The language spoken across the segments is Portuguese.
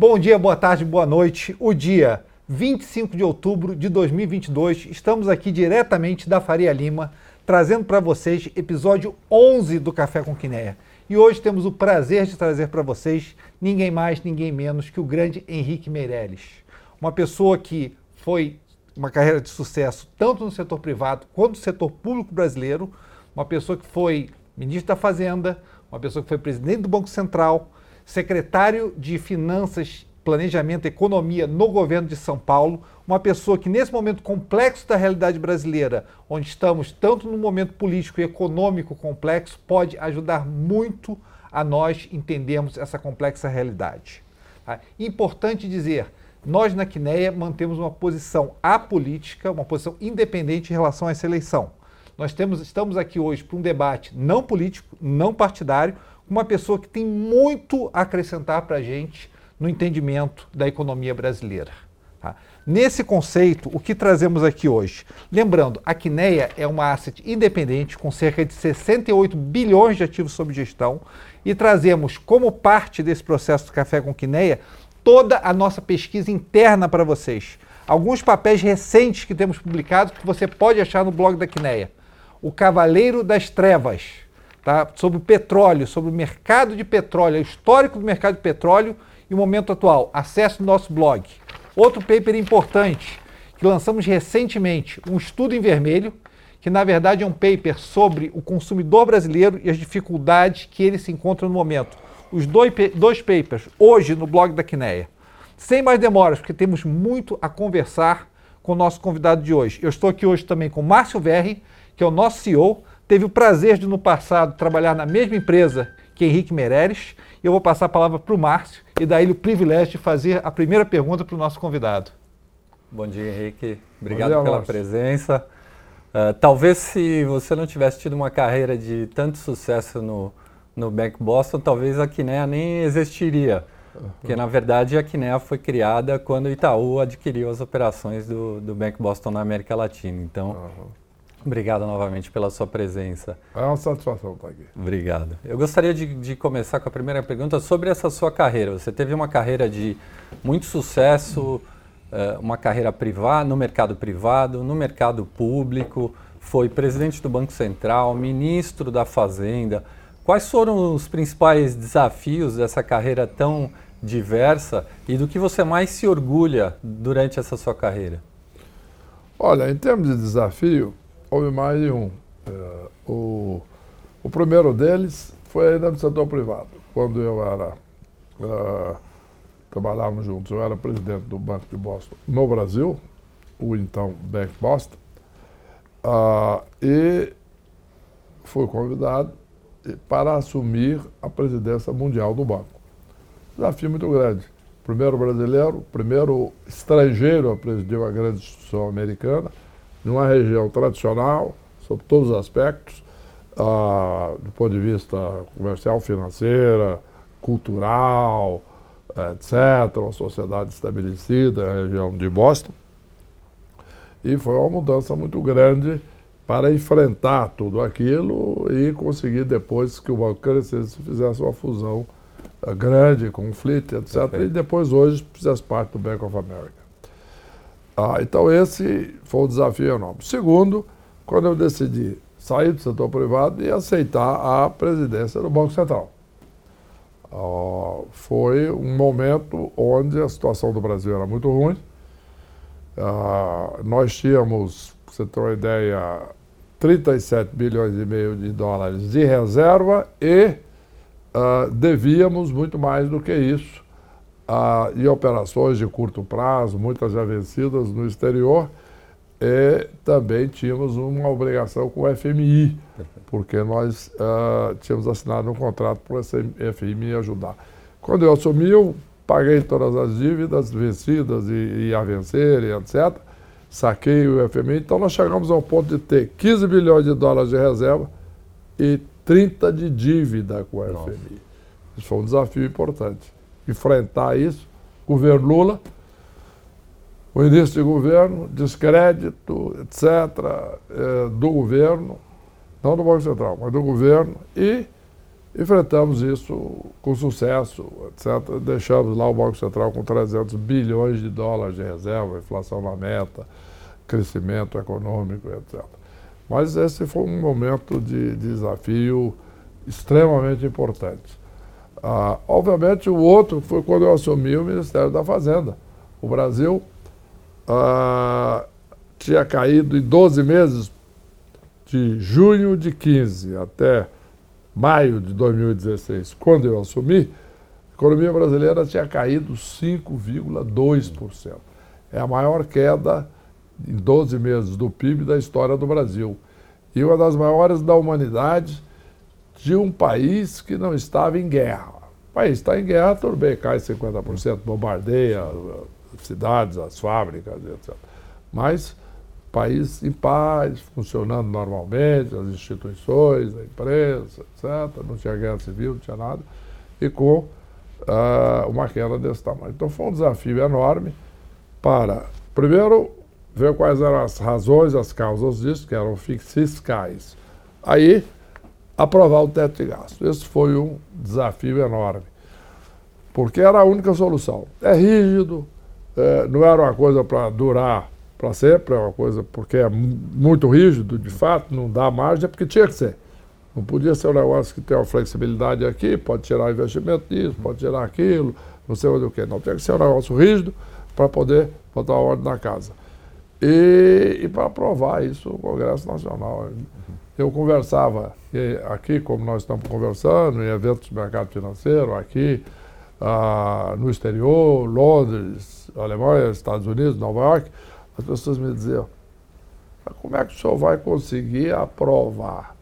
Bom dia, boa tarde, boa noite. O dia 25 de outubro de 2022, estamos aqui diretamente da Faria Lima, trazendo para vocês episódio 11 do Café com Quinéia. E hoje temos o prazer de trazer para vocês ninguém mais, ninguém menos que o grande Henrique Meirelles. Uma pessoa que foi uma carreira de sucesso tanto no setor privado quanto no setor público brasileiro, uma pessoa que foi ministro da Fazenda, uma pessoa que foi presidente do Banco Central, secretário de Finanças, Planejamento e Economia no governo de São Paulo, uma pessoa que, nesse momento complexo da realidade brasileira, onde estamos tanto no momento político e econômico complexo, pode ajudar muito a nós entendermos essa complexa realidade. Tá? Importante dizer, nós na Quineia mantemos uma posição apolítica, uma posição independente em relação a essa eleição. Nós temos, estamos aqui hoje para um debate não político, não partidário, uma pessoa que tem muito a acrescentar para a gente no entendimento da economia brasileira. Tá? Nesse conceito, o que trazemos aqui hoje? Lembrando, a Quineia é uma asset independente com cerca de 68 bilhões de ativos sob gestão e trazemos como parte desse processo do Café com Quineia toda a nossa pesquisa interna para vocês. Alguns papéis recentes que temos publicado que você pode achar no blog da Quineia. O Cavaleiro das Trevas, tá? sobre o petróleo, sobre o mercado de petróleo, o histórico do mercado de petróleo e o momento atual. Acesse o nosso blog. Outro paper importante que lançamos recentemente, um estudo em vermelho, que na verdade é um paper sobre o consumidor brasileiro e as dificuldades que ele se encontra no momento. Os dois, dois papers hoje no blog da Quineia. Sem mais demoras, porque temos muito a conversar com o nosso convidado de hoje. Eu estou aqui hoje também com Márcio Verri, que é o nosso CEO, teve o prazer de, no passado, trabalhar na mesma empresa que Henrique Meirelles. E eu vou passar a palavra para o Márcio e dar ele o privilégio de fazer a primeira pergunta para o nosso convidado. Bom dia, Henrique. Obrigado dia, pela Márcio. presença. Uh, talvez se você não tivesse tido uma carreira de tanto sucesso no, no Bank Boston, talvez a Kinea nem existiria. Porque, na verdade, a Kinea foi criada quando o Itaú adquiriu as operações do, do Bank Boston na América Latina. Então, uhum. Obrigado novamente pela sua presença. É uma satisfação estar aqui. Obrigado. Eu gostaria de, de, começar com a primeira pergunta sobre essa sua carreira. Você teve uma carreira de muito sucesso, uh, uma carreira privada, no mercado privado, no mercado público, foi presidente do Banco Central, ministro da Fazenda. Quais foram os principais desafios dessa carreira tão diversa e do que você mais se orgulha durante essa sua carreira? Olha, em termos de desafio, houve mais de um. É, o, o primeiro deles foi ainda no setor privado. Quando eu era. Uh, trabalhávamos juntos, eu era presidente do Banco de Boston no Brasil, o então Bank Boston, uh, e fui convidado para assumir a presidência mundial do banco. Desafio muito grande. Primeiro brasileiro, primeiro estrangeiro a presidir uma grande instituição americana numa região tradicional, sob todos os aspectos, ah, do ponto de vista comercial, financeira, cultural, etc., uma sociedade estabelecida na região de Boston. E foi uma mudança muito grande para enfrentar tudo aquilo e conseguir depois que o banco crescesse, fizesse uma fusão uh, grande com o Fleet, etc. Perfeito. E depois hoje fizesse parte do Bank of America. Ah, então esse foi um desafio enorme. Segundo, quando eu decidi sair do setor privado e aceitar a presidência do Banco Central. Ah, foi um momento onde a situação do Brasil era muito ruim. Ah, nós tínhamos, para você ter uma ideia, 37 bilhões e meio de dólares de reserva e ah, devíamos muito mais do que isso ah, e operações de curto prazo, muitas já vencidas no exterior, e também tínhamos uma obrigação com o FMI, porque nós ah, tínhamos assinado um contrato para o FMI ajudar. Quando eu assumi, eu paguei todas as dívidas vencidas e, e a vencer, e etc. Saquei o FMI, então nós chegamos ao ponto de ter 15 bilhões de dólares de reserva e 30 de dívida com o Nossa. FMI. Isso foi um desafio importante enfrentar isso. Governo Lula, o início de governo, descrédito, etc., é, do governo, não do Banco Central, mas do governo, e enfrentamos isso com sucesso, etc. Deixamos lá o Banco Central com 300 bilhões de dólares de reserva, inflação na meta, crescimento econômico, etc. Mas esse foi um momento de desafio extremamente importante. Ah, obviamente, o outro foi quando eu assumi o Ministério da Fazenda. O Brasil ah, tinha caído em 12 meses, de junho de 15 até maio de 2016, quando eu assumi, a economia brasileira tinha caído 5,2%. É a maior queda em 12 meses do PIB da história do Brasil. E uma das maiores da humanidade de um país que não estava em guerra. O país está em guerra, tudo bem, cai 50%, bombardeia cidades, as fábricas, etc. Mas país em paz, funcionando normalmente, as instituições, a imprensa, etc. Não tinha guerra civil, não tinha nada. E com uh, uma queda desse tamanho. Então foi um desafio enorme para, primeiro, ver quais eram as razões, as causas disso, que eram fiscais. Aí, aprovar o teto de gasto. Esse foi um desafio enorme, porque era a única solução. É rígido, é, não era uma coisa para durar para sempre, é uma coisa porque é muito rígido, de fato, não dá margem, é porque tinha que ser. Não podia ser um negócio que tem uma flexibilidade aqui, pode tirar investimento disso, pode tirar aquilo, não sei o que. Não, tinha que ser um negócio rígido para poder botar a ordem na casa. E, e para aprovar isso o Congresso Nacional. Eu conversava aqui, como nós estamos conversando, em eventos do mercado financeiro, aqui, ah, no exterior, Londres, Alemanha, Estados Unidos, Nova York, as pessoas me diziam, como é que o senhor vai conseguir aprovar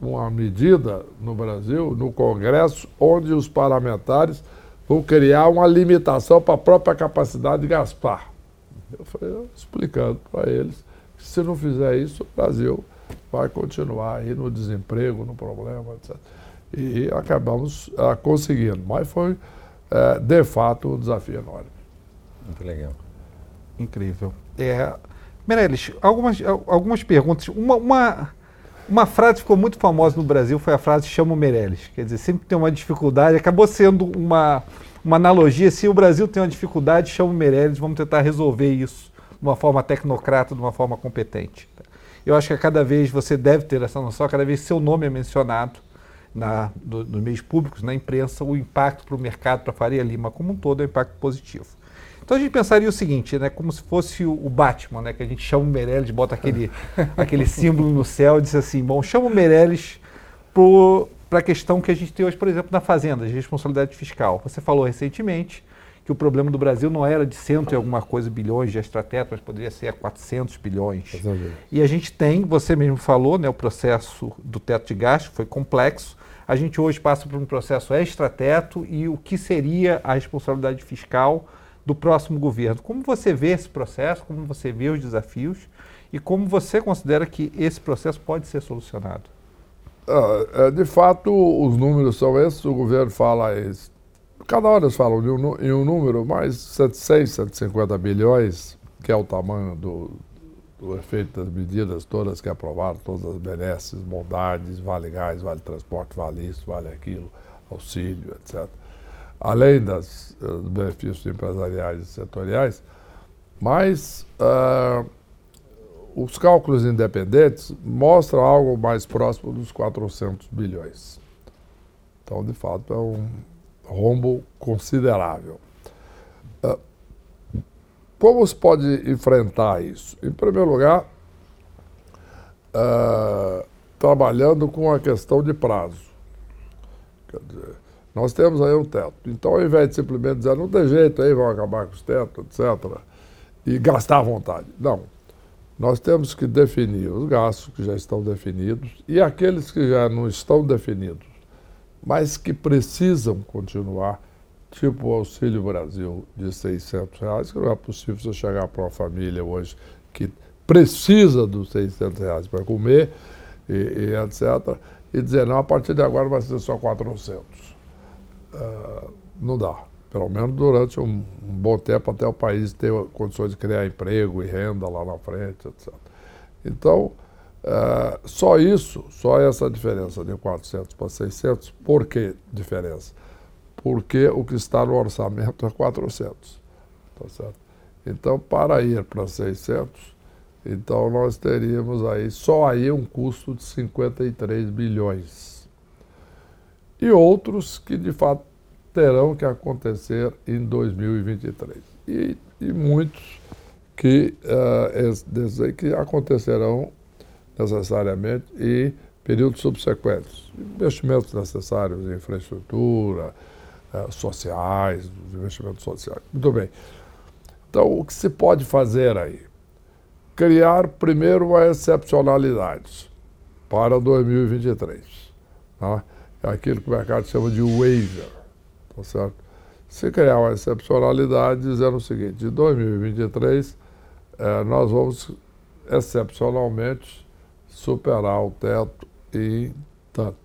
uma medida no Brasil, no Congresso, onde os parlamentares vão criar uma limitação para a própria capacidade de gastar? Eu falei, explicando para eles que se não fizer isso, o Brasil vai continuar aí no desemprego, no problema, etc. E acabamos ah, conseguindo. Mas foi, eh, de fato, um desafio enorme. Muito legal. Incrível. É, Meirelles, algumas, algumas perguntas. Uma, uma, uma frase ficou muito famosa no Brasil, foi a frase chama o Meirelles. Quer dizer, sempre tem uma dificuldade, acabou sendo uma, uma analogia, se o Brasil tem uma dificuldade, chama o Meirelles, vamos tentar resolver isso de uma forma tecnocrata, de uma forma competente. Eu acho que a cada vez você deve ter essa noção, cada vez seu nome é mencionado na, do, nos meios públicos, na imprensa, o impacto para o mercado, para a Faria Lima como um todo, é um impacto positivo. Então a gente pensaria o seguinte, né, como se fosse o, Batman, né, que a gente chama o Meirelles, bota aquele, aquele símbolo no céu e diz assim, bom, chama o Meirelles para a questão que a gente tem hoje, por exemplo, na Fazenda, de responsabilidade fiscal. Você falou recentemente que o problema do Brasil não era de cento e alguma coisa bilhões de extrateto, mas poderia ser 400 bilhões. E a gente tem, você mesmo falou, né, o processo do teto de gasto foi complexo. A gente hoje passa por um processo extrateto e o que seria a responsabilidade fiscal do próximo governo. Como você vê esse processo, como você vê os desafios e como você considera que esse processo pode ser solucionado? Ah, de fato, os números são esses, o governo fala isso. Cada hora eles falam em um, número, mais 106, 150 bilhões, que é o tamanho do, do efeito das medidas todas que aprovaram, todas as benesses, bondades, vale gás, vale transporte, vale isso, vale aquilo, auxílio, etc além das, eh, dos benefícios empresariais e setoriais, mas uh, os cálculos independentes mostram algo mais próximo dos 400 bilhões. Então, de fato, é um rombo considerável. Uh, como se pode enfrentar isso? Em primeiro lugar, uh, trabalhando com a questão de prazo. Dizer, nós temos aí um teto. Então, ao invés de simplesmente dizer, não tem jeito aí, vão acabar com os tetos, etc., e gastar à vontade. Não. Nós temos que definir os gastos que já estão definidos e aqueles que já não estão definidos, mas que precisam continuar, tipo o Auxílio Brasil de 600 reais, que não é possível você chegar para uma família hoje que precisa dos 600 reais para comer, e, e etc., e dizer, não, a partir de agora vai ser só 400 uh, não dá. Pelo menos durante um, um, bom tempo até o país ter condições de criar emprego e renda lá na frente, etc. Então, Uh, só isso, só essa diferença de 400 para 600, por que diferença? Porque o que está no orçamento é 400, tá certo? Então, para ir para 600, então nós teríamos aí, só aí um custo de 53 bilhões. E outros que, de fato, terão que acontecer em 2023. E, e muitos que, uh, que acontecerão necessariamente e períodos subsequentes. Investimentos necessários em infraestrutura, eh, sociais, investimentos sociais. Muito bem. Então, o que se pode fazer aí? Criar primeiro uma excepcionalidade para 2023. Tá? É aquilo que o mercado chama de waiver. Tá certo? Se criar uma excepcionalidade dizendo o seguinte, em 2023 eh, nós vamos excepcionalmente superar o teto em tanto.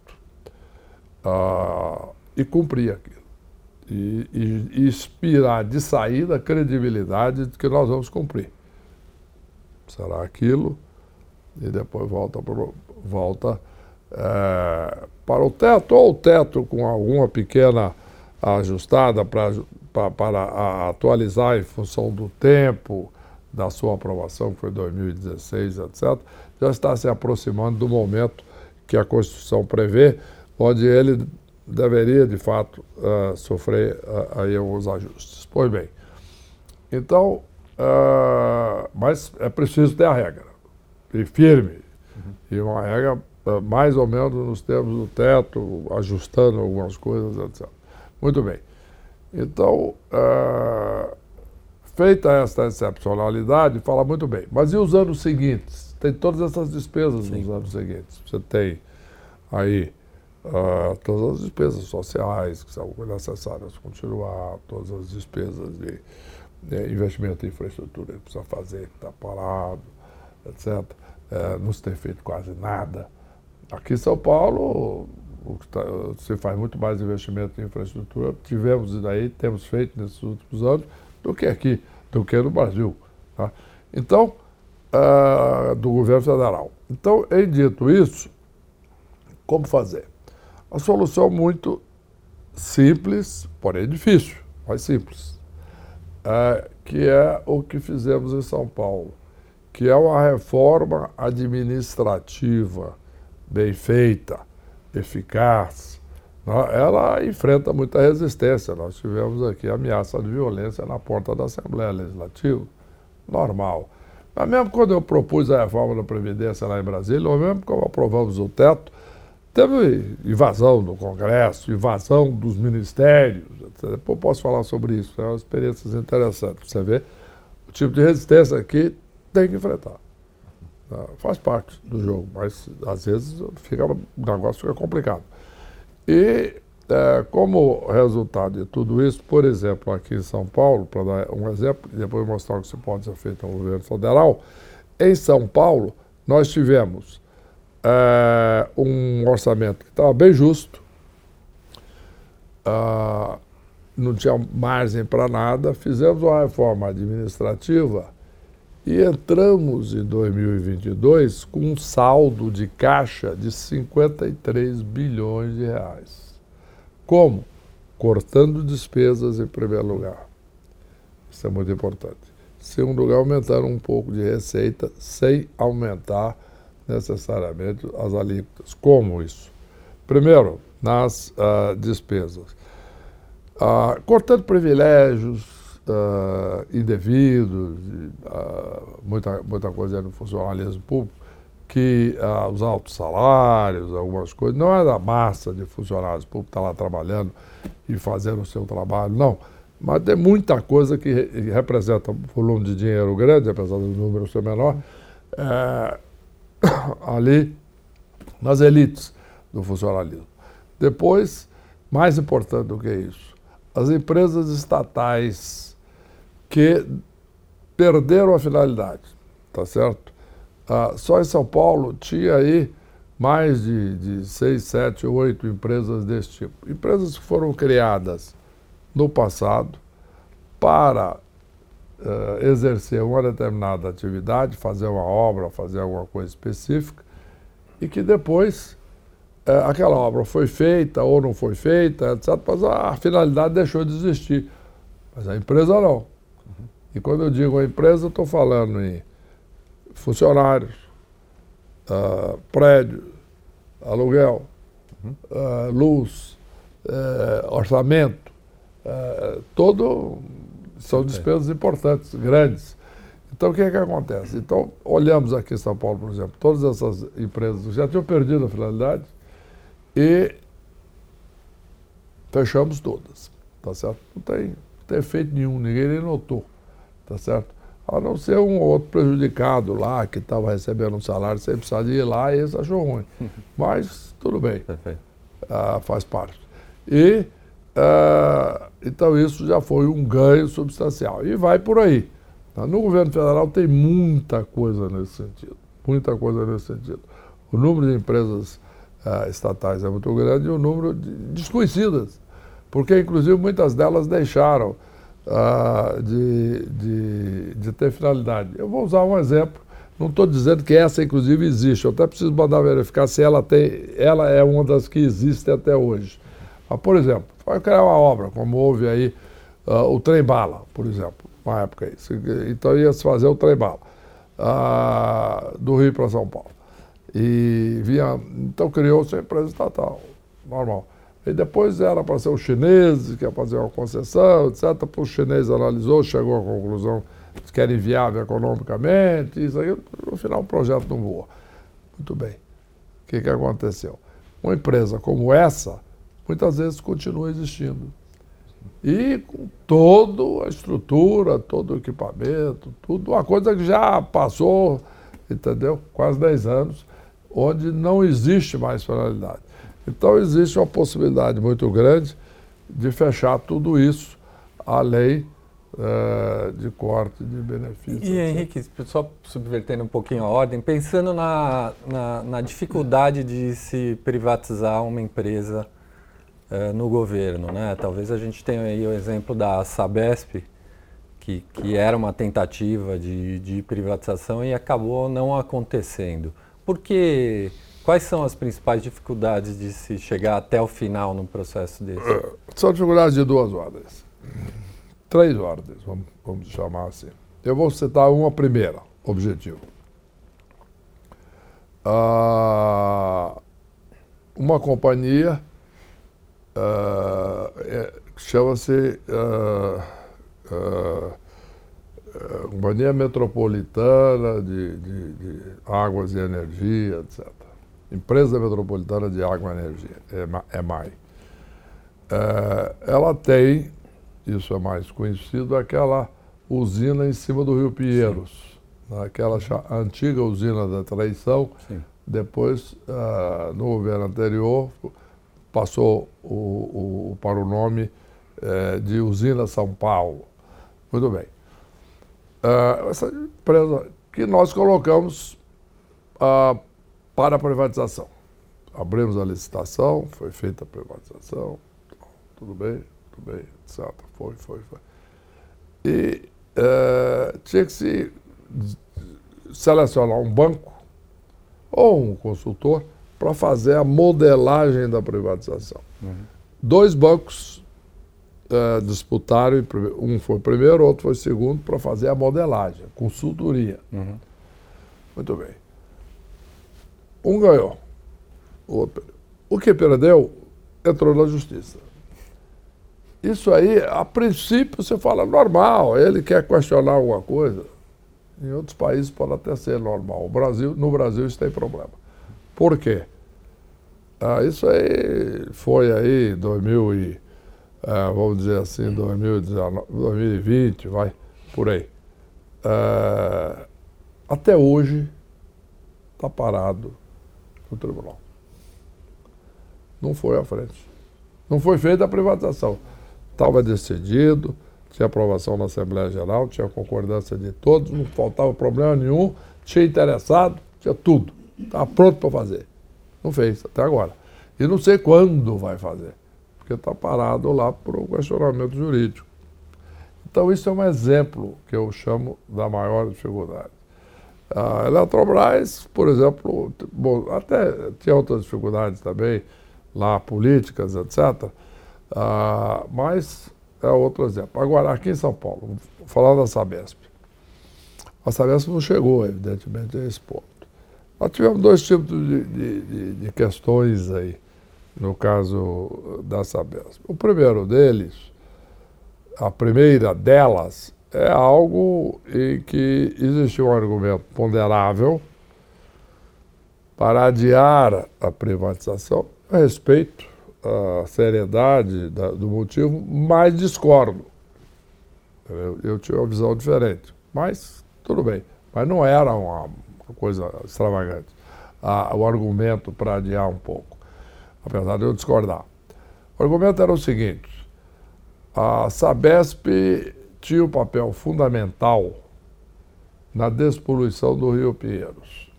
Ah, e cumprir aquilo. E, e, e inspirar de saída a credibilidade de que nós vamos cumprir. Será aquilo e depois volta, pro, volta é, para o teto, ou o teto com alguma pequena ajustada pra, pra para atualizar em função do tempo, da sua aprovação, que foi 2016, etc já está se aproximando do momento que a Constituição prevê, onde ele deveria, de fato, uh, sofrer uh, aí alguns ajustes. Pois bem, então, uh, mas é preciso ter a regra, e firme, uhum. e uma regra mais ou menos nos termos do teto, ajustando algumas coisas, etc. Muito bem. Então, feita esta excepcionalidade, fala muito bem. Mas e os anos seguintes? Tem todas essas despesas Sim. nos anos seguintes. Você tem aí uh, todas as despesas sociais que são necessárias continuar, todas as despesas de, de investimento em infraestrutura que precisa fazer, que está parado, etc. É, não se tem feito quase nada. Aqui em São Paulo, tá, se faz muito mais investimento em infraestrutura. Tivemos e daí temos feito nesses últimos anos do que aqui, do que no Brasil. Tá? Então, uh, do governo federal. Então, em dito isso, como fazer? A solução muito simples, porém difícil, mas simples, uh, que é o que fizemos em São Paulo, que é uma reforma administrativa bem feita, eficaz. Né? Ela enfrenta muita resistência. Nós tivemos aqui ameaça de violência na porta da Assembleia Legislativa. Normal. Mas mesmo quando eu propus a reforma da Previdência lá em Brasília, ou mesmo quando aprovamos o teto, teve invasão do Congresso, invasão dos ministérios. Depois posso falar sobre isso, é uma experiência interessante. Você vê o tipo de resistência que tem que enfrentar. Tá? Faz parte do jogo, mas às vezes fica, o negócio fica complicado. E é, como resultado de tudo isso, por exemplo, aqui em São Paulo, para dar um exemplo, e depois mostrar o que se pode ser feito no governo federal, em São Paulo nós tivemos é, um orçamento que estava bem justo, uh, não tinha margem para nada, fizemos uma reforma administrativa e entramos em 2022 com um saldo de caixa de 53 bilhões de reais. Como? Cortando despesas em primeiro lugar. Isso é muito importante. Segundo lugar, aumentar um pouco de receita sem aumentar necessariamente as alíquotas. Como isso? Primeiro, nas uh, despesas. Uh, cortando privilégios uh, indevidos, muita, muita coisa no funcionalismo público, que ah, os altos salários, algumas coisas, não é da massa de funcionários públicos que está lá trabalhando e fazendo o seu trabalho, não. Mas tem muita coisa que, re representa um volume de dinheiro grande, apesar do número ser menor, é, ali nas elites do funcionalismo. Depois, mais importante do que isso, as empresas estatais que perderam a finalidade, tá certo? Ah, só em São Paulo tinha aí mais de, de seis, sete, oito empresas desse tipo. Empresas que foram criadas no passado para uh, exercer uma determinada atividade, fazer uma obra, fazer alguma coisa específica, e que depois é, aquela obra foi feita ou não foi feita, etc. Mas a finalidade deixou de existir. Mas a empresa não. Uhum. E quando eu digo a empresa, estou falando em funcionários, uh, prédio, aluguel, uhum. uh, luz, uh, orçamento, todo são despesas importantes, grandes. Então, o que é que acontece? Então, olhamos aqui em São Paulo, por exemplo, todas essas empresas já tinham perdido a finalidade, e fechamos todas, tá certo? Não tem, não tem efeito nenhum, ninguém nem notou, tá certo? A não ser um outro prejudicado lá, que estava recebendo um salário sem precisar de ir lá, e esse achou ruim. Mas tudo bem, ah, faz parte. E, ah, então isso já foi um ganho substancial. E vai por aí. No governo federal tem muita coisa nesse sentido, muita coisa nesse sentido. O número de empresas uh, estatais é muito grande e o número de desconhecidas, porque inclusive muitas delas deixaram uh, de, de, de, ter finalidade. Eu vou usar um exemplo, não estou dizendo que essa inclusive existe, eu até preciso mandar verificar se ela tem, ela é uma das que existem até hoje. Mas, por exemplo, vai criar uma obra, como houve aí uh, o trem bala, por exemplo, uma época aí. Então ia se fazer o trem bala do Rio para São Paulo. E vinha, então criou-se a empresa estatal, normal. E depois era para ser os chineses, que ia fazer uma concessão, etc. O chinês analisou, chegou à conclusão que era inviável economicamente, isso aí, no final o projeto não voou. Muito bem. O que, que aconteceu? Uma empresa como essa, muitas vezes continua existindo. E com toda a estrutura, todo o equipamento, tudo, uma coisa que já passou, entendeu? Quase 10 anos onde não existe mais penalidade. Então, existe uma possibilidade muito grande de fechar tudo isso à lei é, de corte de benefícios. E, Henrique, só subvertendo um pouquinho a ordem, pensando na, na, na dificuldade de se privatizar uma empresa é, no governo, né? Talvez a gente tenha aí o exemplo da Sabesp, que, que era uma tentativa de, de privatização e acabou não acontecendo. Porque quais são as principais dificuldades de se chegar até o final num processo desse? É, são dificuldades de duas ordens. Três ordens, vamos, vamos chamar assim. Eu vou citar uma primeira, objetivo. Ah, uma companhia ah, é, chama-se ah, Companhia Metropolitana de, de, de, Águas e Energia, etc. Empresa Metropolitana de Água e Energia, EMAI. É, ela tem, isso é mais conhecido, aquela usina em cima do Rio Pinheiros, aquela antiga usina da traição. Sim. Depois, uh, no governo anterior, passou o, o, para o nome uh, de Usina São Paulo. Muito bem uh, essa empresa que nós colocamos uh, para a privatização. Abrimos a licitação, foi feita a privatização, tudo bem, tudo bem, etc. Foi, foi, foi. E uh, tinha que se selecionar um banco ou um consultor para fazer a modelagem da privatização. Uhum. Dois bancos uh, disputaram, um foi primeiro, outro foi segundo, para fazer a modelagem, consultoria. Uhum. Muito bem. Um ganhou, o outro perdeu. O que perdeu entrou na justiça. Isso aí, a princípio, você fala normal, ele quer questionar alguma coisa. Em outros países pode até ser normal. O Brasil, no Brasil isso tem problema. Por quê? Ah, isso aí foi aí 2000 e é, vamos dizer assim, 2019, 2020, vai, por aí. É, até hoje está parado no tribunal. Não foi à frente. Não foi feita a privatização. Estava decidido, tinha aprovação na Assembleia Geral, tinha concordância de todos, não faltava problema nenhum, tinha interessado, tinha tudo. Estava pronto para fazer. Não fez, até agora. E não sei quando vai fazer porque está parado lá por um questionamento jurídico. Então, isso é um exemplo que eu chamo da maior dificuldade. A Eletrobras, por exemplo, bom, até tinha outras dificuldades também, lá políticas, etc. Ah, mas é outro exemplo. Agora, aqui em São Paulo, falando da Sabesp. A Sabesp não chegou, evidentemente, a esse ponto. Nós tivemos dois tipos de, de, de, de questões aí, no caso da Sabesp. O primeiro deles, a primeira delas, é algo em que existe um argumento ponderável para adiar a privatização. a respeito a seriedade da, do motivo, mas discordo. Eu, eu, tinha uma visão diferente. Mas tudo bem. Mas não era uma, uma coisa extravagante. O argumento para adiar um pouco, apesar de eu discordar. O argumento era o seguinte: a Sabesp tinha um papel fundamental na despoluição do Rio Pinheiros,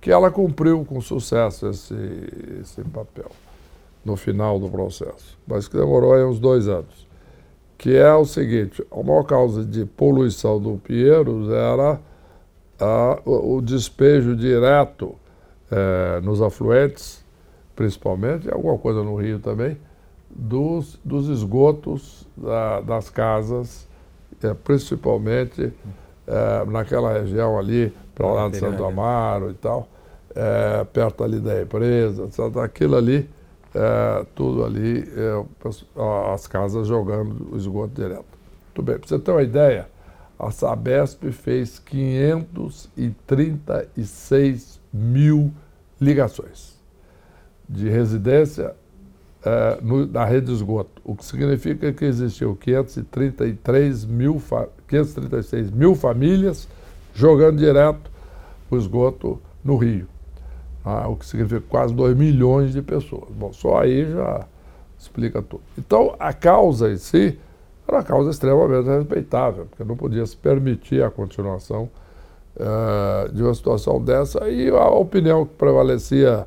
que ela cumpriu com sucesso esse, esse papel no final do processo, mas que demorou aí uns dois anos. Que é o seguinte: a maior causa de poluição do Pinheiros era a, o, despejo direto é, nos afluentes, principalmente, alguma coisa no Rio também, dos, dos esgotos da, das casas, é, principalmente é, naquela região ali, para lá de Santo Amaro e tal, é, perto ali da empresa, aquilo ali é, tudo ali, é, as casas jogando o esgoto direto. Tudo bem, para você ter uma ideia, a Sabesp fez 536 mil ligações de residência no, na rede de esgoto, o que significa que existiu 533 mil 536 mil famílias jogando direto o esgoto no Rio ah, o que significa quase 2 milhões de pessoas. Bom, só aí já explica tudo. Então, a causa em si era uma causa extremamente respeitável, porque não podia se permitir a continuação uh, de uma situação dessa e a opinião que prevalecia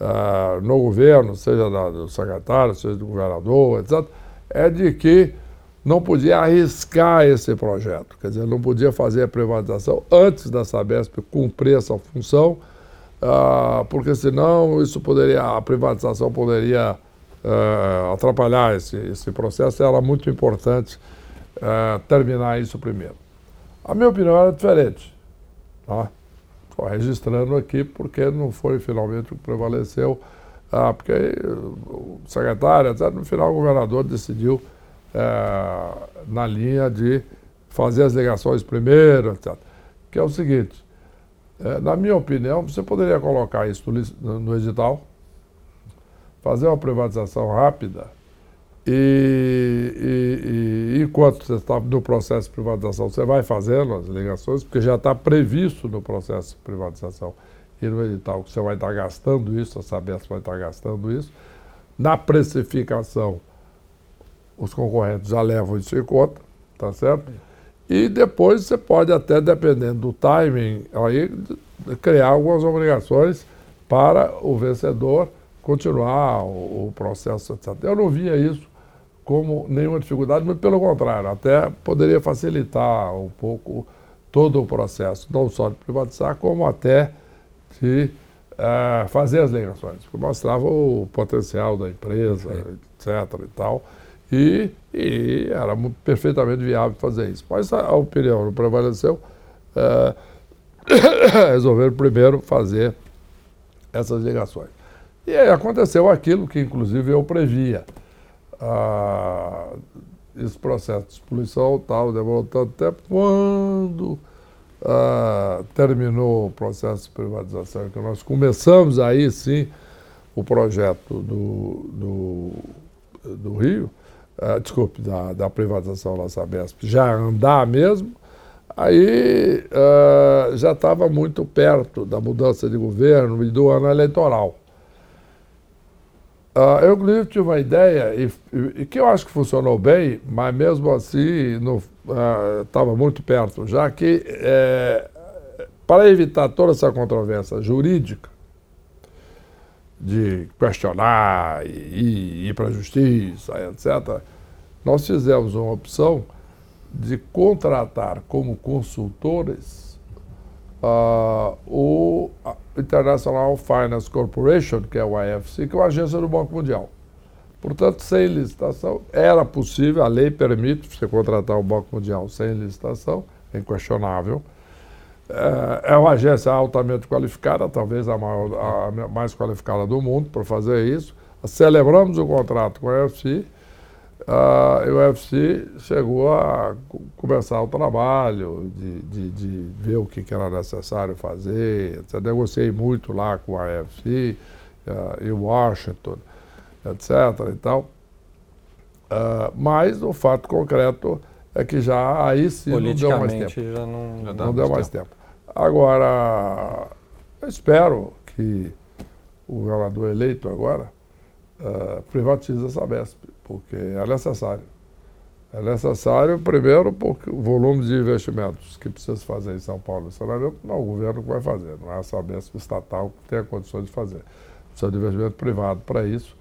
uh, no governo, seja da, do secretário, seja do governador, etc., é de que não podia arriscar esse projeto, quer dizer, não podia fazer a privatização antes da Sabesp cumprir essa função ah, porque senão isso poderia, a privatização poderia uh, atrapalhar esse, esse processo. Era muito importante uh, terminar isso primeiro. A minha opinião era diferente. Tá? Estou registrando aqui porque não foi finalmente o que prevaleceu, ah, porque o secretário, etc., no final o governador decidiu na linha de fazer as ligações primeiro, etc. Que é o seguinte, é, na minha opinião, você poderia colocar isso no, no edital, fazer uma privatização rápida e, e, e, enquanto você está no processo de privatização, você vai fazendo as ligações, porque já está previsto no processo de privatização e no edital que você vai estar gastando isso, a Sabesp vai estar gastando isso. Na precificação, os concorrentes já levam isso em conta, tá certo? E depois você pode até, dependendo do timing, aí, criar algumas obrigações para o vencedor continuar o, o processo, etc. Eu não via isso como nenhuma dificuldade, mas pelo contrário, até poderia facilitar um pouco todo o processo, não só de privatizar, como até de uh, fazer as ligações, porque mostrava o potencial da empresa, etc. e tal. E, e era perfeitamente viável fazer isso. Mas a, a opinião não prevaleceu. É, resolveram primeiro fazer essas ligações. E aí aconteceu aquilo que, inclusive, eu previa. Ah, esse processo de expulsão tal, demorou tanto tempo. Quando ah, terminou o processo de privatização, que nós começamos aí, sim, o projeto do, do, do Rio, uh, desculpe, da, da privatização da Sabesp já andar mesmo, aí já estava muito perto da mudança de governo e do ano eleitoral. Uh, eu, inclusive, tive uma ideia, e, e, que eu acho que funcionou bem, mas mesmo assim estava uh, muito perto, já que é, para evitar toda essa controvérsia jurídica, de questionar e, e ir para a justiça, etc., nós fizemos uma opção de contratar como consultores uh, o International Finance Corporation, que é o IFC, que é uma agência do Banco Mundial. Portanto, sem licitação, era possível, a lei permite você contratar o Banco Mundial sem licitação, é inquestionável. É, é uma agência altamente qualificada, talvez a, maior, a mais qualificada do mundo para fazer isso. Celebramos o contrato com a UFC o UFC chegou a começar o trabalho de, de, de ver o que, que, era necessário fazer. Eu negociei muito lá com a UFC uh, em Washington, etc. Então, uh, mas o fato concreto é que já aí sim não deu mais tempo. Já não, já não deu mais tempo. tempo. Agora, eu espero que o governador eleito agora privatize a Sabesp porque é necessário. É necessário, primeiro, porque o volume de investimentos que precisa fazer em São Paulo e saneamento, não o governo que vai fazer, não é a Sabesp estatal que tem condições de fazer. Precisa de investimento privado para isso,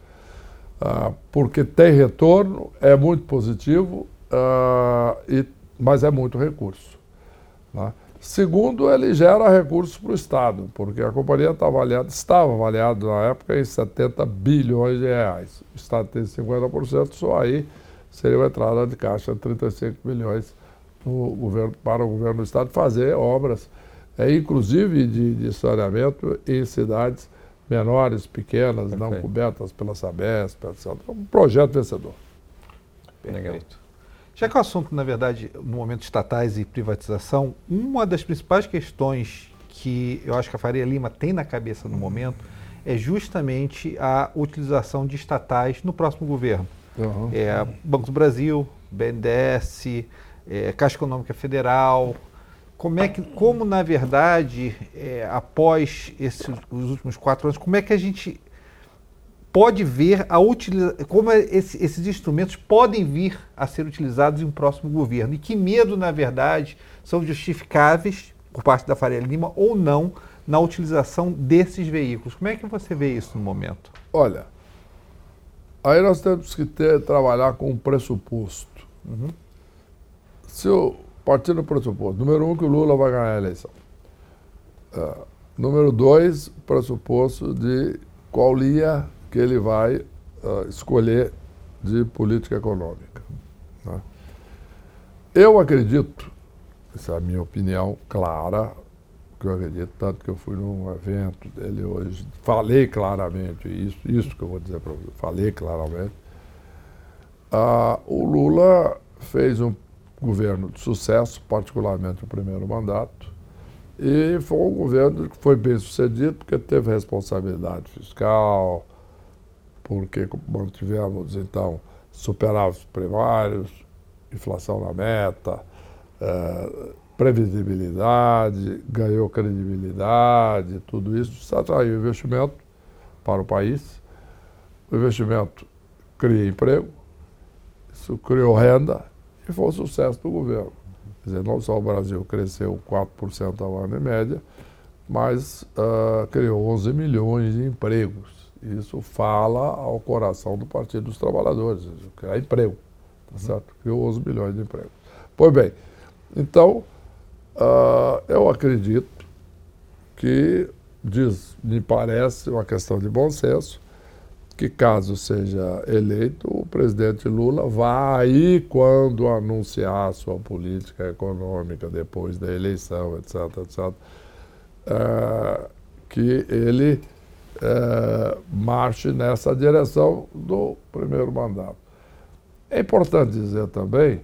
ah, porque tem retorno, é muito positivo, ah, mas é muito recurso. Né? Segundo, ele gera recursos para o Estado, porque a companhia está avaliada, estava avaliada na época em 70 bilhões de reais. O Estado tem 50%, só aí seria uma entrada de caixa de 35 bilhões governo, para o governo do Estado fazer obras, é, inclusive de, de saneamento em cidades menores, pequenas, Perfeito. não cobertas pela Sabesp, etc. Um projeto vencedor. Perfeito. Já que o assunto, na verdade, no momento estatais e privatização, uma das principais questões que eu acho que a Faria Lima tem na cabeça no momento é justamente a utilização de estatais no próximo governo. Uhum. É, Banco do Brasil, BNDES, é, Caixa Econômica Federal. Como é que, como na verdade, é, após esses, os últimos quatro anos, como é que a gente pode ver a utiliza como é esse, esses instrumentos podem vir a ser utilizados em um próximo governo e que medo, na verdade, são justificáveis por parte da Faria Lima ou não na utilização desses veículos. Como é que você vê isso no momento? Olha, aí nós temos que ter, trabalhar com um pressuposto. Uhum. Se o partido pressuposto, número um, que o Lula vai ganhar a eleição. Uh, número dois, pressuposto de qual linha que ele vai uh, escolher de política econômica. Né? Eu acredito, essa é a minha opinião clara, que eu acredito, tanto que eu fui num evento dele hoje, falei claramente isso, isso que eu vou dizer para você, falei claramente. Uh, o Lula fez um governo de sucesso, particularmente o primeiro mandato, e foi um governo que foi bem sucedido, porque teve responsabilidade fiscal, porque mantivemos, então, superávitos primários, inflação na meta, é, previsibilidade, ganhou credibilidade, tudo isso atraiu investimento para o país. O investimento cria emprego, isso criou renda e foi um sucesso do governo. Quer dizer, não só o Brasil cresceu 4% ao ano em média, mas uh, criou 11 milhões de empregos. Isso fala ao coração do Partido dos Trabalhadores, criar emprego, tá certo? Criou 11 milhões de empregos. Pois bem, então, uh, eu acredito que, diz, me parece uma questão de bom senso, que caso seja eleito, o presidente Lula vai, quando anunciar a sua política econômica depois da eleição, etc., etc., uh, que ele é, marche nessa direção do primeiro mandato. É importante dizer também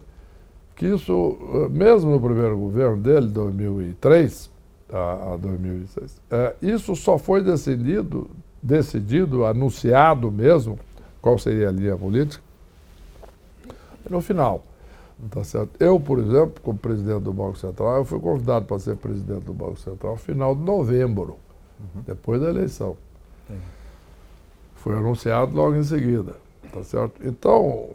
que isso, eh, mesmo no primeiro governo dele, 2003 a, a 2006, é, isso só foi decidido, decidido, anunciado mesmo, qual seria a linha política, no final. Tá certo? Eu, por exemplo, como presidente do Banco Central, eu fui convidado para ser presidente do Banco Central no final de novembro, uhum. depois da eleição. Foi anunciado logo em seguida, tá certo? Então,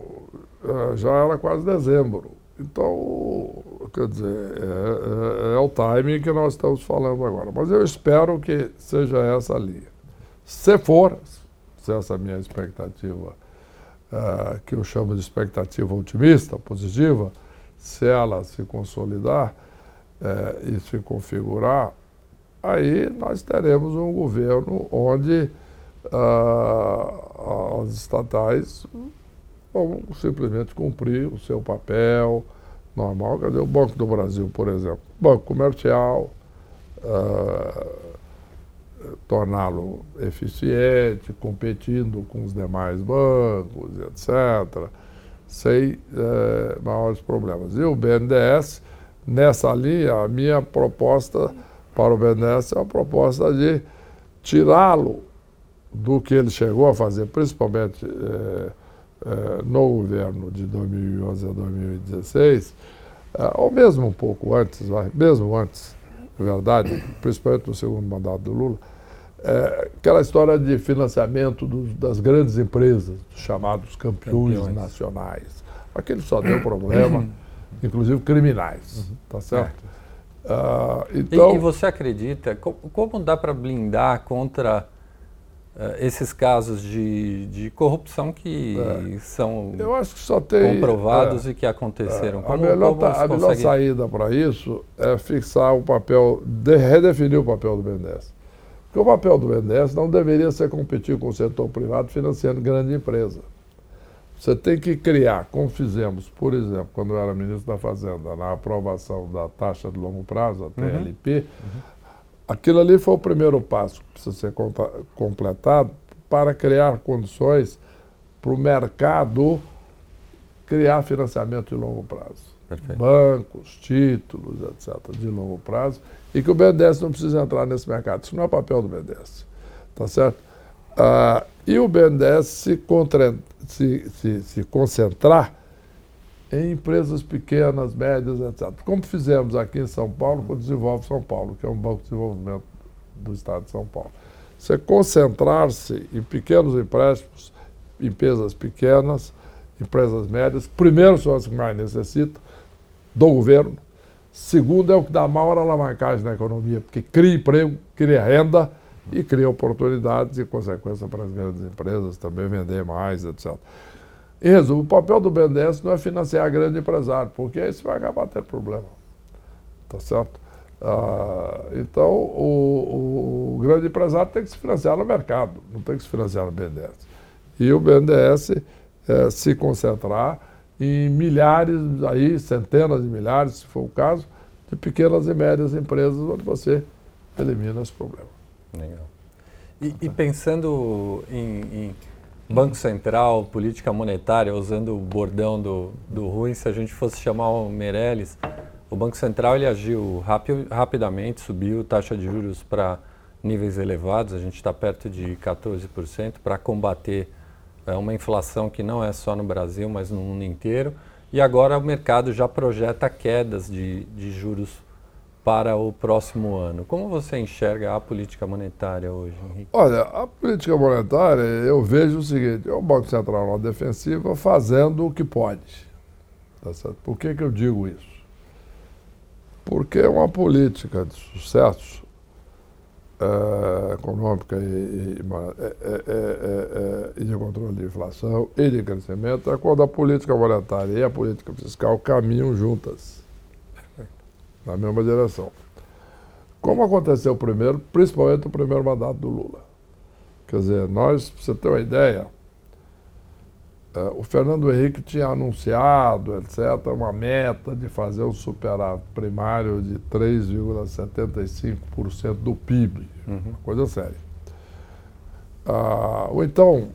é, já era quase dezembro. Então, quer dizer, é, é, é, o timing que nós estamos falando agora. Mas eu espero que seja essa a linha. Se for, se essa é minha expectativa, é, que eu chamo de expectativa otimista, positiva, se ela se consolidar e se configurar, aí nós teremos um governo onde uh, as estatais vão simplesmente cumprir o seu papel normal. Dizer, o Banco do Brasil, por exemplo, banco comercial, uh, torná-lo eficiente, competindo com os demais bancos, etc., sem uh, maiores problemas. E o BNDES, nessa linha, a minha proposta para o BNDES é uma proposta de tirá-lo do que ele chegou a fazer, principalmente eh, eh, no governo de 2011 a 2016, eh, ou mesmo um pouco antes, vai, mesmo antes, na verdade, principalmente no segundo mandato do Lula, aquela história de financiamento dos, das grandes empresas, chamados campeões, campeões. nacionais. Aquele só deu problema, inclusive criminais, uhum. tá certo? É. Uh, então... E, e, você acredita, como, como dá para blindar contra uh, esses casos de, de corrupção que é. são tem, comprovados é, e que aconteceram? Como, a melhor, como a melhor saída para isso é fixar o papel, de, redefinir o papel do BNDES. Porque o papel do BNDES não deveria ser competir com o setor privado financiando grande empresa. Você tem que criar, como fizemos, por exemplo, quando eu era ministro da Fazenda, na aprovação da taxa de longo prazo, a TLP, uhum. Uhum. aquilo ali foi o primeiro passo que precisa ser completado para criar condições para o mercado criar financiamento de longo prazo. Perfeito. Bancos, títulos, etc., de longo prazo, e que o BNDES não precisa entrar nesse mercado. Isso não é papel do BNDES. Tá certo? Ah, e o BNDES se, se, se, se, concentrar em empresas pequenas, médias, etc. Como fizemos aqui em São Paulo com o Desenvolve São Paulo, que é um banco de desenvolvimento do Estado de São Paulo. Você concentrar-se em pequenos empréstimos, empresas pequenas, empresas médias, primeiro são as que mais necessitam, do governo. Segundo, é o que dá maior alavancagem na economia, porque cria emprego, cria renda e cria oportunidades e consequência para as grandes empresas também vender mais, etc. Em resumo, o papel do BNDES não é financiar grande empresário, porque aí você vai acabar tendo problema. Tá certo? Ah, então, o, o, grande empresário tem que se financiar no mercado, não tem que se financiar no BNDES. E o BNDES é, se concentrar em milhares, aí, centenas de milhares, se for o caso, de pequenas e médias empresas onde você elimina esse problema. Legal. E, e pensando em, em, Banco Central, política monetária, usando o bordão do, do Rui, se a gente fosse chamar o Meirelles, o Banco Central ele agiu rapi rapidamente, subiu taxa de juros para níveis elevados, a gente está perto de 14%, para combater é, uma inflação que não é só no Brasil, mas no mundo inteiro. E agora o mercado já projeta quedas de, de juros para o próximo ano. Como você enxerga a política monetária hoje, Henrique? Olha, a política monetária, eu vejo o seguinte, é o Banco Central na defensiva fazendo o que pode. Tá? Por que, que eu digo isso? Porque é uma política de sucesso é, econômica e, e, é, é, e, de controle de inflação e de crescimento é quando a política monetária e a política fiscal caminham juntas na mesma direção. Como aconteceu primeiro, principalmente o primeiro mandato do Lula. Quer dizer, nós, para você ter uma ideia, é, o Fernando Henrique tinha anunciado, etc., uma meta de fazer um superávit primário de 3,75% do PIB. Uhum. Uma coisa séria. Ah, ou então,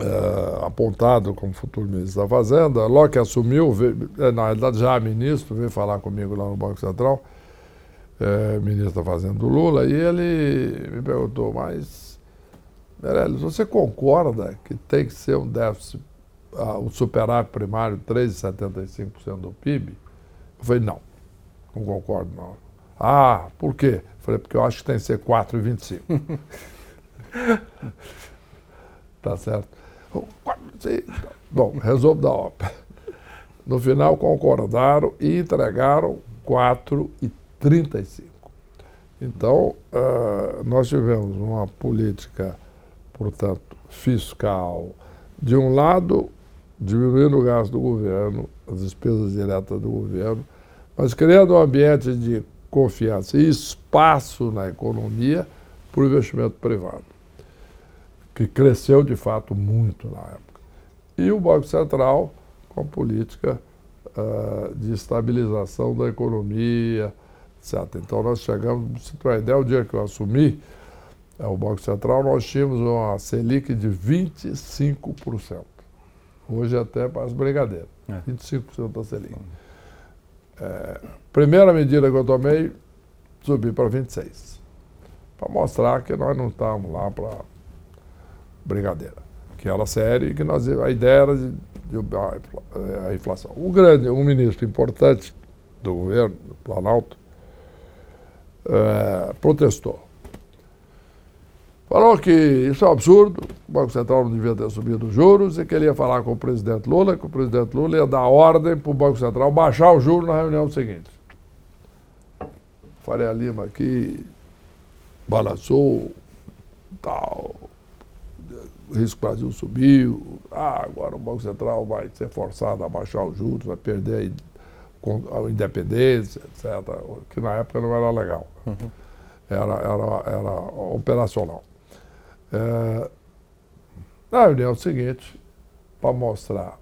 é, apontado como futuro ministro da Fazenda, logo que assumiu, veio, é, na realidade já ministro, veio falar comigo lá no Banco Central, é, ministro da Fazenda do Lula, e ele me perguntou, mas, Meirelles, você concorda que tem que ser um déficit, uh, um superávit primário de 3,75% do PIB? Eu falei, não, não concordo não. Ah, por quê? Eu falei, porque eu acho que tem que ser 4,25. tá certo. Bom, resolvo da ópera. No final concordaram e entregaram 4,35. Então, uh, nós tivemos uma política, portanto, fiscal, de um lado, diminuindo o gasto do governo, as despesas diretas do governo, mas criando um ambiente de confiança e espaço na economia para o investimento privado, que cresceu de fato muito na época. E o Banco Central com a política uh, de estabilização da economia, etc. Então nós chegamos, se tu uma ideia, o dia que eu assumi é, o Banco Central, nós tínhamos uma Selic de 25%. Hoje é até para as brigadeiras, é. 25% da Selic. É, primeira medida que eu tomei, subi para 26%. Para mostrar que nós não estávamos lá para brigadeira. Que era sério e que nós, a ideia era de, de, a inflação. Um grande, um ministro importante do governo, do Planalto, é, protestou. Falou que isso é um absurdo, o Banco Central não devia ter subido os juros e que ele ia falar com o presidente Lula, que o presidente Lula ia dar ordem para o Banco Central baixar o juro na reunião seguinte. Faria Lima aqui balançou, tal, o risco Brasil subiu, ah, agora o Banco Central vai ser forçado a baixar os juros, vai perder a independência, etc., que na época não era legal. Uhum. Era, era, era operacional. É, na reunião seguinte, para mostrar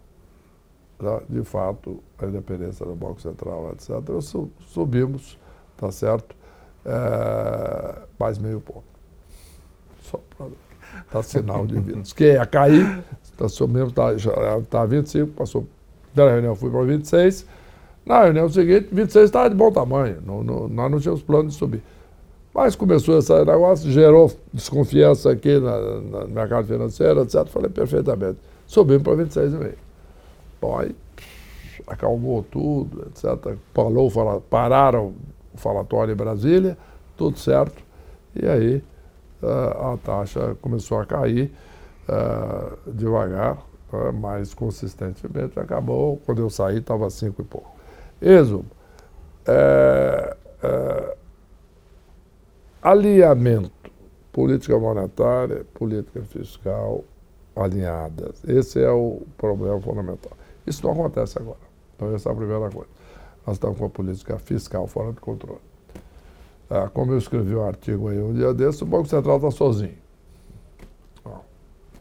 tá, de fato a independência do Banco Central, etc., subimos, tá certo? É, mais meio ponto. Só para dar sinal de vida. que ia cair, tá, subimos, está tá 25, passou. Da reunião fui para 26. Na reunião seguinte, 26 estava de bom tamanho. Não, não, nós não tínhamos plano de subir. Mas começou esse negócio, gerou desconfiança aqui na, na, no mercado financeiro, etc. Falei, perfeitamente. Subimos para 26,5. Bom, aí acalmou tudo, etc. Falou, fala, pararam o falatório em Brasília, tudo certo. E aí a taxa começou a cair uh, devagar, uh, mais consistentemente. Acabou, quando eu saí, estava 5 e pouco. Exo, é, é, alinhamento, política monetária, política fiscal alinhadas. Esse é o problema fundamental. Isso não acontece agora. Então, essa é a primeira coisa. Nós estamos com a política fiscal fora de controle. Ah, como eu escrevi um artigo aí um dia desse, o Banco Central está sozinho.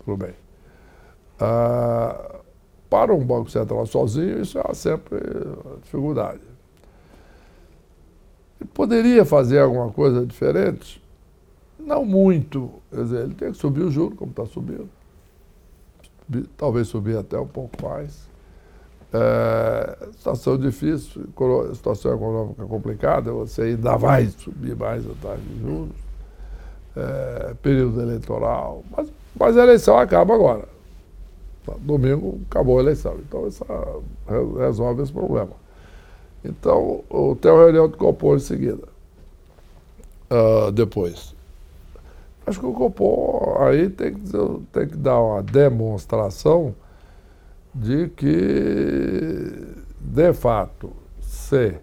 Tudo bem. Ah, para um Banco Central sozinho, isso é sempre dificuldade. Ele poderia fazer alguma coisa diferente? Não muito. Quer dizer, ele tem que subir o juro, como está subindo. Talvez subir até um pouco mais. É, situação difícil, situação econômica complicada, você ainda vai subir mais a taxa de juros. É, período eleitoral. Mas, mas a eleição acaba agora. Domingo acabou a eleição. Então isso resolve esse problema. Então, tem uma reunião do Copom em seguida. Uh, depois. Acho que o Copom aí tem que, tem que dar uma demonstração de que, de fato, se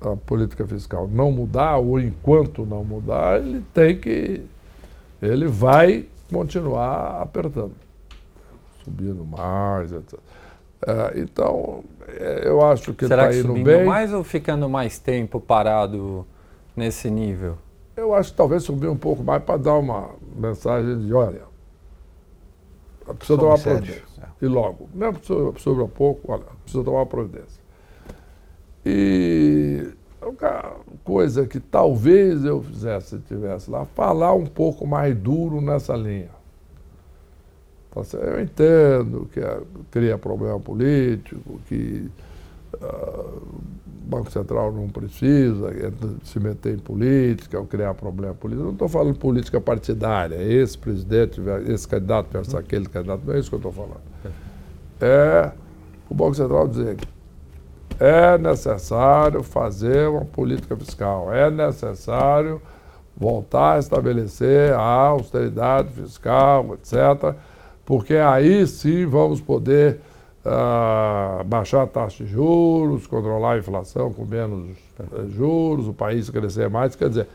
a política fiscal não mudar, ou enquanto não mudar, ele tem que. ele vai continuar apertando, subindo mais, etc. É, então, eu acho que está indo subindo bem. mais ou ficando mais tempo parado nesse nível? Eu acho que talvez subir um pouco mais para dar uma mensagem de, olha, precisa tomar providência. É. E logo, mesmo que sobre um pouco, olha, precisa tomar providência. E uma coisa que talvez eu fizesse se estivesse lá, falar um pouco mais duro nessa linha. Tá eu entendo que é, cria problema político, que uh, o Banco Central não precisa se meter em política ou criar problema político. Não estou falando política partidária, esse presidente, esse candidato versus uhum. aquele candidato, não é isso que eu estou falando. É o Banco Central dizer que é necessário fazer uma política fiscal, é necessário voltar a estabelecer a austeridade fiscal, etc., porque aí sim vamos poder baixar a taxa de juros, controlar a inflação com menos uh, juros, o país crescer mais. Quer dizer,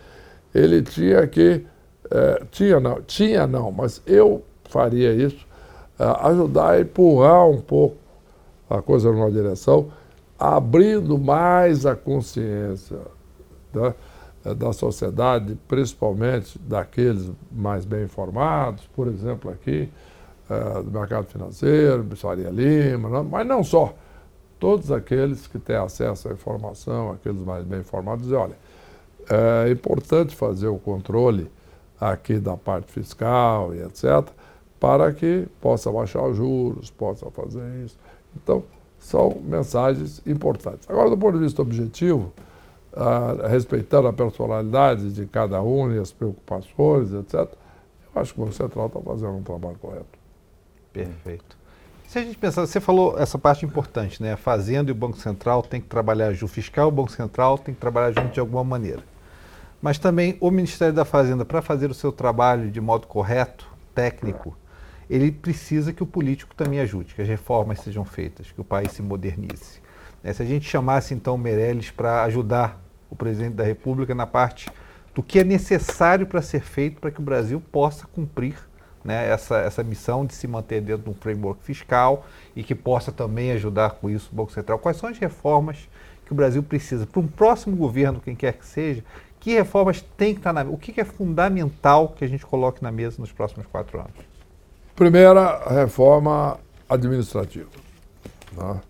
ele tinha que. Uh, tinha não, tinha não, mas eu faria isso, eh, ajudar a empurrar um pouco a coisa numa direção abrindo mais a consciência da, da sociedade, principalmente daqueles mais bem informados, por exemplo, aqui, é, do mercado financeiro, Faria Lima, não, mas não só. Todos aqueles que têm acesso à informação, aqueles mais bem informados, dizem, olha, é importante fazer o controle aqui da parte fiscal e etc., para que possa baixar os juros, possa fazer isso. Então, são mensagens importantes. Agora, do ponto de vista objetivo, ah, respeitando a personalidade de cada um e as preocupações, etc., eu acho que o Banco Central está fazendo um trabalho correto. Perfeito. Se a gente pensar, você falou essa parte importante, né? A Fazenda e o Banco Central tem que trabalhar junto, o fiscal e o Banco Central tem que trabalhar junto de alguma maneira. Mas também o Ministério da Fazenda, para fazer o seu trabalho de modo correto, técnico, ele precisa que o político também ajude, que as reformas sejam feitas, que o país se modernize. Né? Se a gente chamasse então o Meirelles para ajudar o presidente da República na parte do que é necessário para ser feito para que o Brasil possa cumprir né, essa, essa missão de se manter dentro de um framework fiscal e que possa também ajudar com isso o Banco Central. Quais são as reformas que o Brasil precisa para um próximo governo, quem quer que seja, que reformas tem que estar na O que é fundamental que a gente coloque na mesa nos próximos quatro anos? Primeira, reforma administrativa. Né?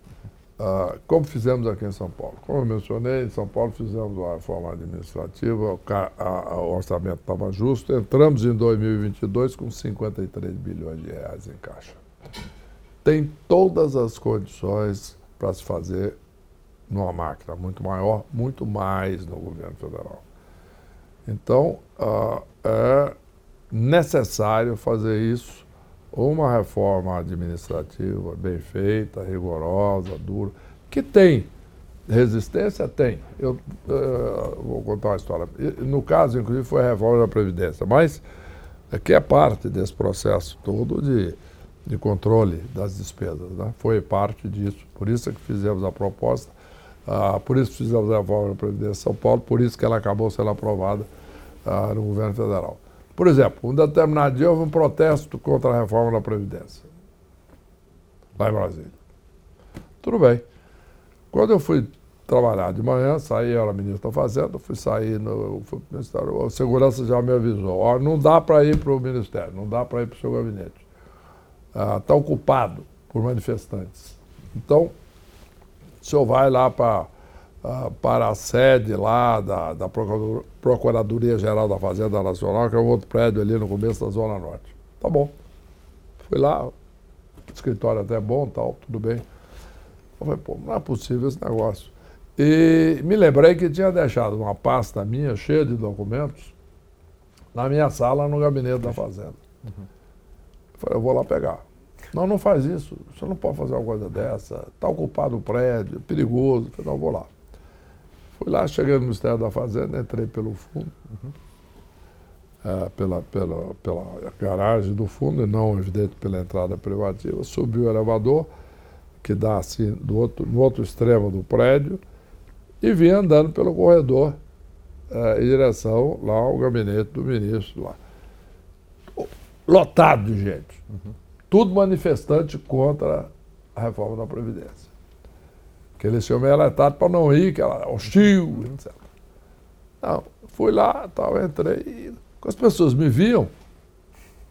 Ah, como fizemos aqui em São Paulo. Como eu mencionei, em São Paulo fizemos uma reforma administrativa, o, orçamento estava justo, entramos em 2022 com 53 bilhões de reais em caixa. Tem todas as condições para se fazer numa máquina muito maior, muito mais no governo federal. Então, uh, é necessário fazer isso, uma reforma administrativa bem feita, rigorosa, dura, que tem resistência, tem. Eu uh, vou contar uma história. No caso, inclusive, foi a reforma da Previdência, mas é que é parte desse processo todo de, de controle das despesas. Né? Foi parte disso. Por isso é que fizemos a proposta ah, por isso fizemos a reforma da Previdência de São Paulo, por isso que ela acabou sendo aprovada ah, no governo federal. Por exemplo, um determinado dia houve um protesto contra a reforma da Previdência, lá em Brasília. Tudo bem. Quando eu fui trabalhar de manhã, saí, eu era ministro da Fazenda, fui sair no fui Ministério, a segurança já me avisou, ó, não dá para ir para o Ministério, não dá para ir para o seu gabinete. Está ah, ocupado por manifestantes. Então, o senhor vai lá para para a sede lá da, da Procuradoria-Geral da Fazenda Nacional, que é um outro prédio ali no começo da Zona Norte. Tá bom. Fui lá, escritório até bom, tal, tudo bem. Eu falei, pô, não é possível esse negócio. E me lembrei que tinha deixado uma pasta minha cheia de documentos na minha sala no gabinete da Fazenda. Uhum. Falei, eu vou lá pegar. Não, não faz isso. Você não pode fazer uma coisa dessa. Está ocupado o prédio, perigoso. falei, não, vou lá. Fui lá, cheguei no Ministério da Fazenda, entrei pelo fundo, uhum. é, pela, pela, pela garagem do fundo, e não, evidente, pela entrada privativa. Subi o elevador, que dá assim, do outro, no outro extremo do prédio, e vim andando pelo corredor é, em direção lá ao gabinete do ministro lá. Lotado de gente. Uhum tudo manifestante contra a reforma da Previdência. Que eles tinham me alertado para não ir, que era hostil, etc. Não, fui lá, tal, entrei, e as pessoas me viam,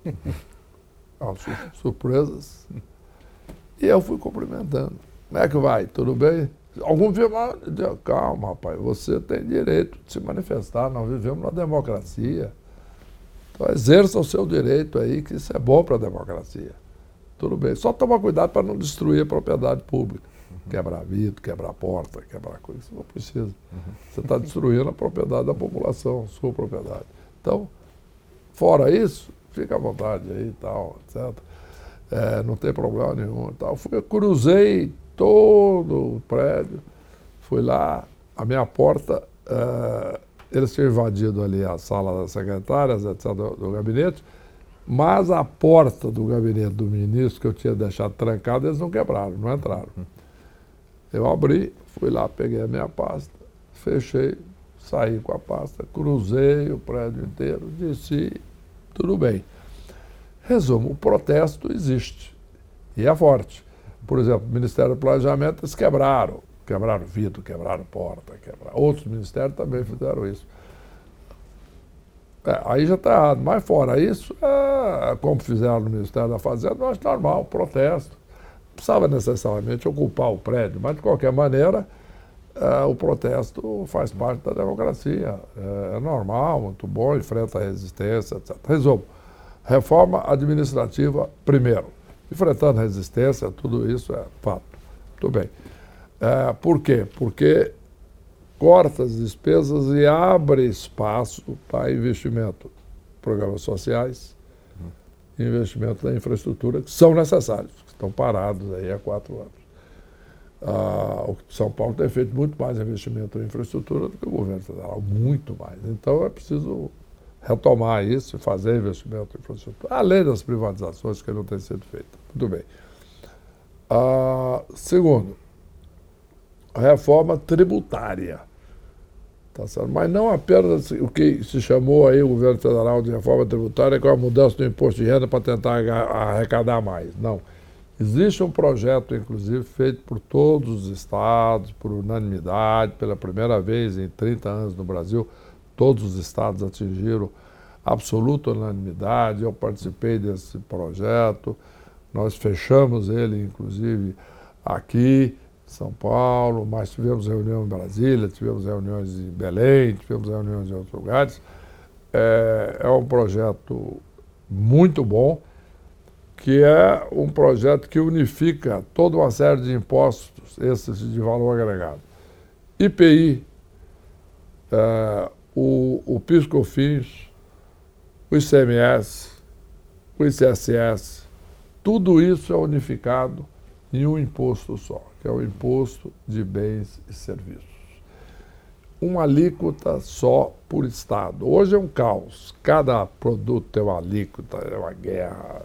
surpresas, e eu fui cumprimentando. Como é que vai? Tudo bem? Algum viu, calma, rapaz, você tem direito de se manifestar, nós vivemos na democracia. Então exerça o seu direito aí, que isso é bom para a democracia. Tudo bem. Só tomar cuidado para não destruir a propriedade pública. Uhum. Quebrar vidro, quebrar porta, quebrar coisa. Isso não precisa. Uhum. Você está destruindo a propriedade da população, sua propriedade. Então, fora isso, fica à vontade aí e tal, etc. É, não tem problema nenhum. Tal. Fui, cruzei todo o prédio, fui lá, a minha porta, é, eles tinham invadido ali a sala das secretárias, etc., do, do gabinete, mas a porta do gabinete do ministro, que eu tinha deixado trancada, eles não quebraram, não entraram. Eu abri, fui lá, peguei a minha pasta, fechei, saí com a pasta, cruzei o prédio inteiro, disse, tudo bem. Resumo, o protesto existe e é forte. Por exemplo, o Ministério do Planejamento, eles quebraram Quebraram vidro, quebraram porta, quebraram. Outros ministérios também fizeram isso. É, aí já está errado. Mas fora isso, é, como fizeram no Ministério da Fazenda, eu acho normal, protesto. Precisava necessariamente ocupar o prédio, mas de qualquer maneira, é, o protesto faz parte da democracia. É, é, normal, muito bom, enfrenta a resistência, etc. Resumo, reforma administrativa primeiro. Enfrentando resistência, tudo isso é fato. Muito bem. É, por quê? Porque corta as despesas e abre espaço para investimento, programas sociais, investimento na infraestrutura, que são necessários, estão parados aí há quatro anos. Ah, o São Paulo tem feito muito mais investimento em infraestrutura do que o governo federal, muito mais. Então é preciso retomar isso e fazer investimento em infraestrutura, além das privatizações que não têm sido feitas. Muito bem. Ah, segundo, reforma tributária. Tá certo? Mas não apenas o que se chamou aí o governo federal de reforma tributária, com a mudança do imposto de renda para tentar arrecadar mais. Não. Existe um projeto, inclusive, feito por todos os estados, por unanimidade, pela primeira vez em 30 anos no Brasil, todos os estados atingiram absoluta unanimidade. Eu participei desse projeto, nós fechamos ele, inclusive, aqui são Paulo, mas tivemos reunião em Brasília, tivemos reuniões em Belém, tivemos reuniões em outros lugares. É, é um projeto muito bom, que é um projeto que unifica toda uma série de impostos, esses de valor agregado. IPI, é, o, o PIS-COFINS, o ICMS, o ICSS, tudo isso é unificado em um imposto só que é o Imposto de Bens e Serviços. Uma alíquota só por Estado. Hoje é um caos. Cada produto tem uma alíquota, é uma guerra,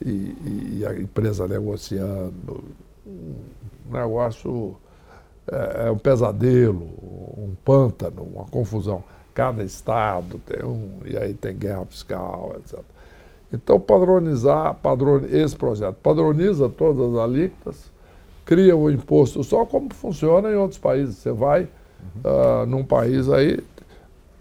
e, e a empresa negociando. Um negócio é, é um pesadelo, um pântano, uma confusão. Cada estado tem um, e aí tem guerra fiscal, etc. Então, padronizar, padron, esse projeto padroniza todas as alíquotas, cria o imposto só como funciona em outros países. Você vai uhum. uh, num país aí,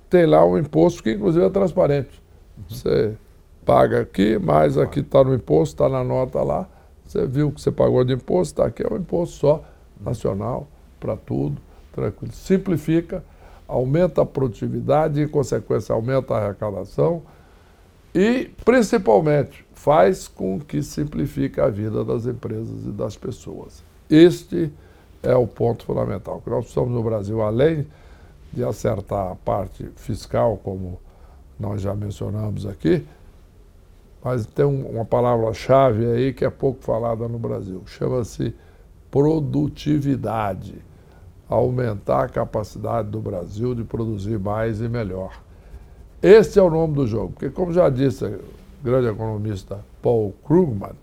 tem lá um imposto que inclusive é transparente. Uhum. Você paga aqui, mas aqui está no imposto, está na nota lá. Você viu que você pagou de imposto, está aqui, é um imposto só, nacional, para tudo, tranquilo. Simplifica, aumenta a produtividade e, em consequência, aumenta a arrecadação e, principalmente, faz com que simplifique a vida das empresas e das pessoas. Este é o ponto fundamental. Nós precisamos no Brasil, além de acertar a parte fiscal, como nós já mencionamos aqui, mas tem uma palavra-chave aí que é pouco falada no Brasil. Chama-se produtividade. Aumentar a capacidade do Brasil de produzir mais e melhor. Esse é o nome do jogo. Porque, como já disse o grande economista Paul Krugman,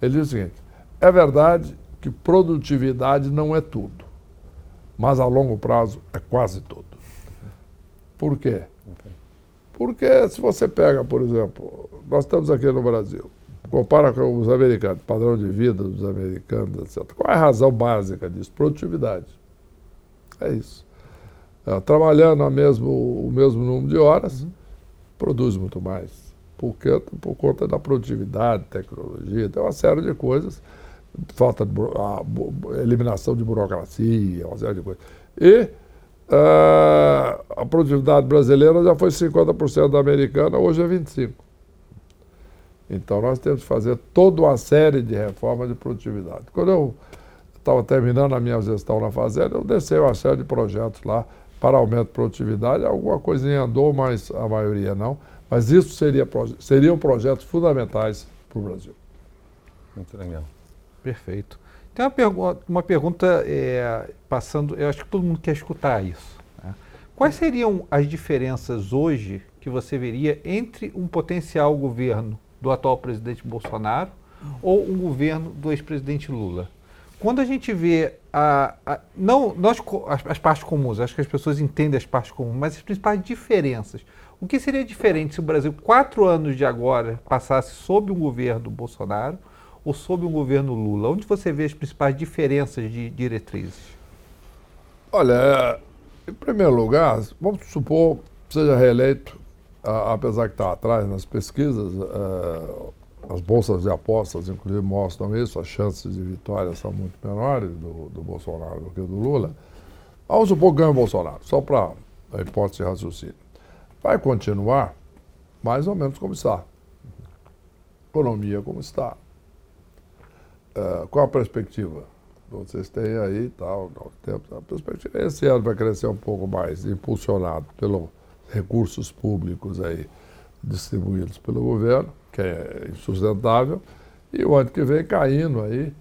ele diz o seguinte: é verdade que produtividade não é tudo, mas a longo prazo é quase tudo. Por quê? Porque se você pega, por exemplo, nós estamos aqui no Brasil, compara com os americanos, padrão de vida dos americanos, etc. Qual é a razão básica disso? Produtividade. É isso. É, trabalhando mesmo, o mesmo número de horas, uhum. produz muito mais. Porque, por conta da produtividade, tecnologia, tem uma série de coisas falta de eliminação de burocracia, uma série de coisas. E uh, a produtividade brasileira já foi 50% da americana, hoje é 25%. Então nós temos que fazer toda uma série de reformas de produtividade. Quando eu estava terminando a minha gestão na fazenda, eu desci uma série de projetos lá para aumento de produtividade. Alguma coisinha andou, mas a maioria não. Mas isso seria, seriam projetos fundamentais para o Brasil. Muito legal. Perfeito. Tem uma, pergu uma pergunta é, passando, eu acho que todo mundo quer escutar isso. Né? Quais seriam as diferenças hoje que você veria entre um potencial governo do atual presidente Bolsonaro ou um governo do ex-presidente Lula? Quando a gente vê a, a não nós as, as, partes comuns, acho que as pessoas entendem as partes comuns, mas as principais diferenças. O que seria diferente se o Brasil quatro anos de agora passasse sob um governo Bolsonaro? Ou sob o governo Lula? Onde você vê as principais diferenças de diretrizes? Olha, em primeiro lugar, vamos supor que seja reeleito, apesar que está atrás nas pesquisas, é, as bolsas de apostas, inclusive, mostram isso, as chances de vitória são muito menores do, do Bolsonaro do que do Lula. Vamos supor que ganha o Bolsonaro, só para a hipótese de raciocínio. Vai continuar mais ou menos como está. Economia como está. Uh, qual a perspectiva? Vocês têm aí tal, tempo, a perspectiva esse ano vai crescer um pouco mais, impulsionado pelos recursos públicos aí distribuídos pelo governo, que é insustentável, e o ano que vem caindo aí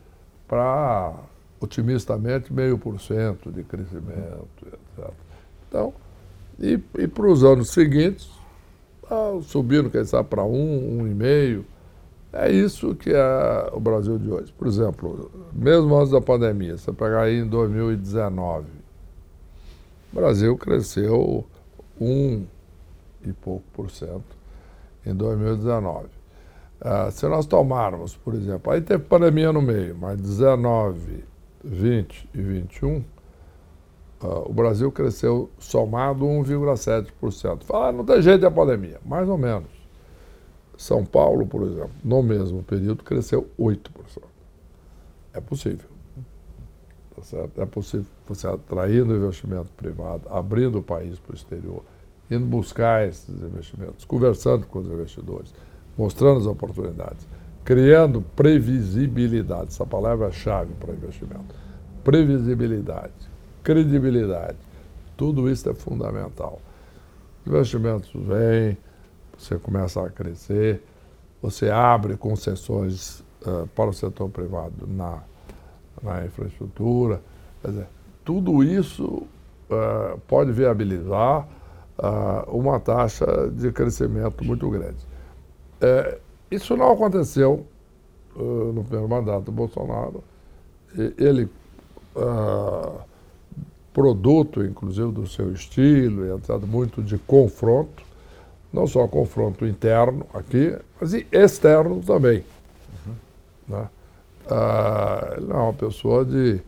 para otimistamente meio por cento de crescimento, etc. Então, e, e para os anos seguintes, ah, subindo, quem sabe, para um, um e meio. É isso que é o Brasil de hoje. Por exemplo, mesmo antes da pandemia, você pegar aí em 2019, o Brasil cresceu um e pouco por cento em 2019. Ah, se nós tomarmos, por exemplo, aí teve pandemia no meio, mas 19, 20 e 21, uh, o Brasil cresceu somado 1,7%. Fala, ah, não tem jeito da pandemia, mais ou menos. São Paulo, por exemplo, no mesmo período, cresceu 8%. É possível. Tá certo? É possível você atraindo investimento privado, abrindo o país para o exterior, indo buscar esses investimentos, conversando com os investidores, mostrando as oportunidades, criando previsibilidade. Essa palavra é chave para investimento. Previsibilidade credibilidade. Tudo isso é fundamental. Investimentos vêm, você começa a crescer, você abre concessões uh, para o setor privado na, na infraestrutura. Quer dizer, tudo isso uh, pode viabilizar uh, uma taxa de crescimento muito grande. isso não aconteceu no primeiro mandato do Bolsonaro. Ele produto, inclusive, do seu estilo, e etc., muito de confronto, não só confronto interno aqui, mas externo também. Uhum. Né? Ah, ele não é uma pessoa de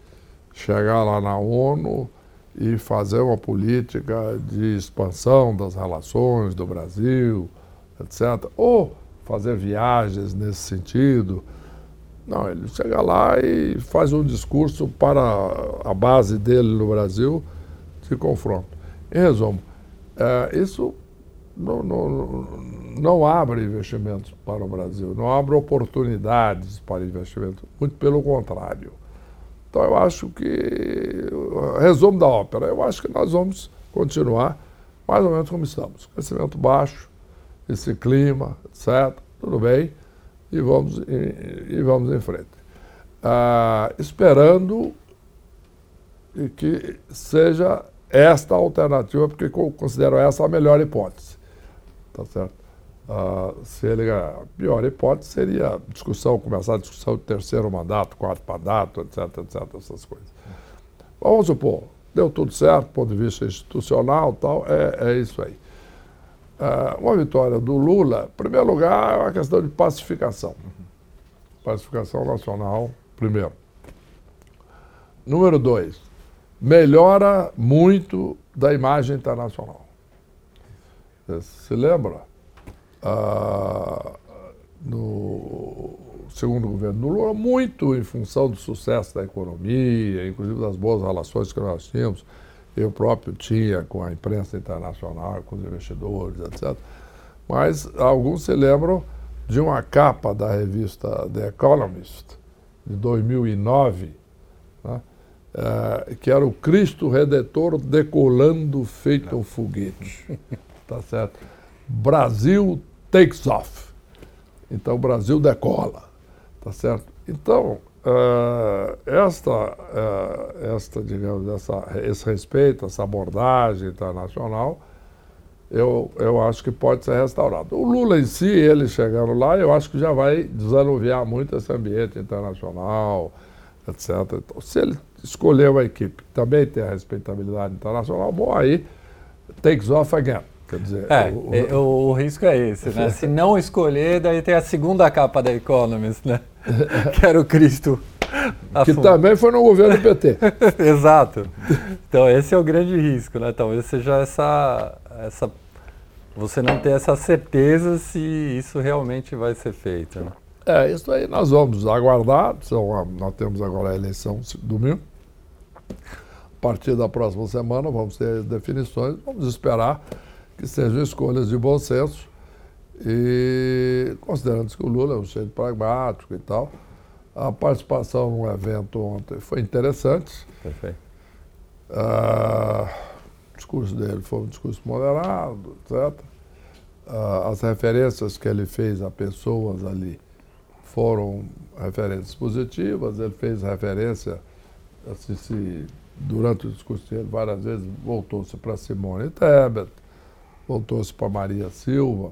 chegar lá na ONU e fazer uma política de expansão das relações do Brasil, etc., ou fazer viagens nesse sentido, não, ele chega lá e faz um discurso para a base dele no Brasil de confronto. Em resumo, é, isso não, não, não abre investimentos para o Brasil, não abre oportunidades para investimento, muito pelo contrário. Então eu acho que, resumo da ópera, eu acho que nós vamos continuar mais ou menos como estamos. Crescimento baixo, esse clima, etc. Tudo bem e vamos, e, e vamos em frente. Ah, esperando que seja esta alternativa, porque considero essa a melhor hipótese. Tá certo? Ah, se ele, a pior hipótese seria discussão, começar a discussão do terceiro mandato, quarto mandato, etc, etc, essas coisas. Vamos supor, deu tudo certo, do ponto de vista institucional tal, é, é isso aí. Uh, uma vitória do Lula, em primeiro lugar, é uma questão de pacificação. Pacificação nacional, primeiro. Número dois, melhora muito da imagem internacional. Se lembra? Uh, no segundo governo do Lula, muito em função do sucesso da economia, inclusive das boas relações que nós tínhamos eu próprio tinha com a imprensa internacional, com os investidores, etc. Mas alguns se lembram de uma capa da revista The Economist, de 2009, né? é, que era o Cristo Redentor decolando feito um foguete. tá certo? Brasil takes off. Então, o Brasil decola. Tá certo? Então, Uh, esta, uh, esta, digamos, essa, esse respeito, essa abordagem internacional, eu, eu acho que pode ser restaurado. O Lula em si, ele chegando lá, eu acho que já vai desanuviar muito esse ambiente internacional, etc. Então, se ele escolher uma equipe que também tem a respeitabilidade internacional, bom, aí takes off again. Quer dizer, é, o, o, é, o, risco é esse, né? Se não escolher, daí tem a segunda capa da Economist, né? que era o Cristo que também foi no governo do PT. Exato. Então esse é o grande risco, né? Talvez seja essa, essa você não ter essa certeza se isso realmente vai ser feito. Né? É, isso aí nós vamos aguardar. São, nós temos agora a eleição domingo. A partir da próxima semana vamos ter definições. Vamos esperar que sejam escolhas de bom senso. E considerando que o Lula é um cheio pragmático e tal, a participação num evento ontem foi interessante. Perfeito. Ah, o discurso dele foi um discurso moderado, etc. Ah, as referências que ele fez a pessoas ali foram referências positivas. Ele fez referência, assim, se, durante o discurso dele, várias vezes voltou-se para Simone Tebet, voltou-se para Maria Silva,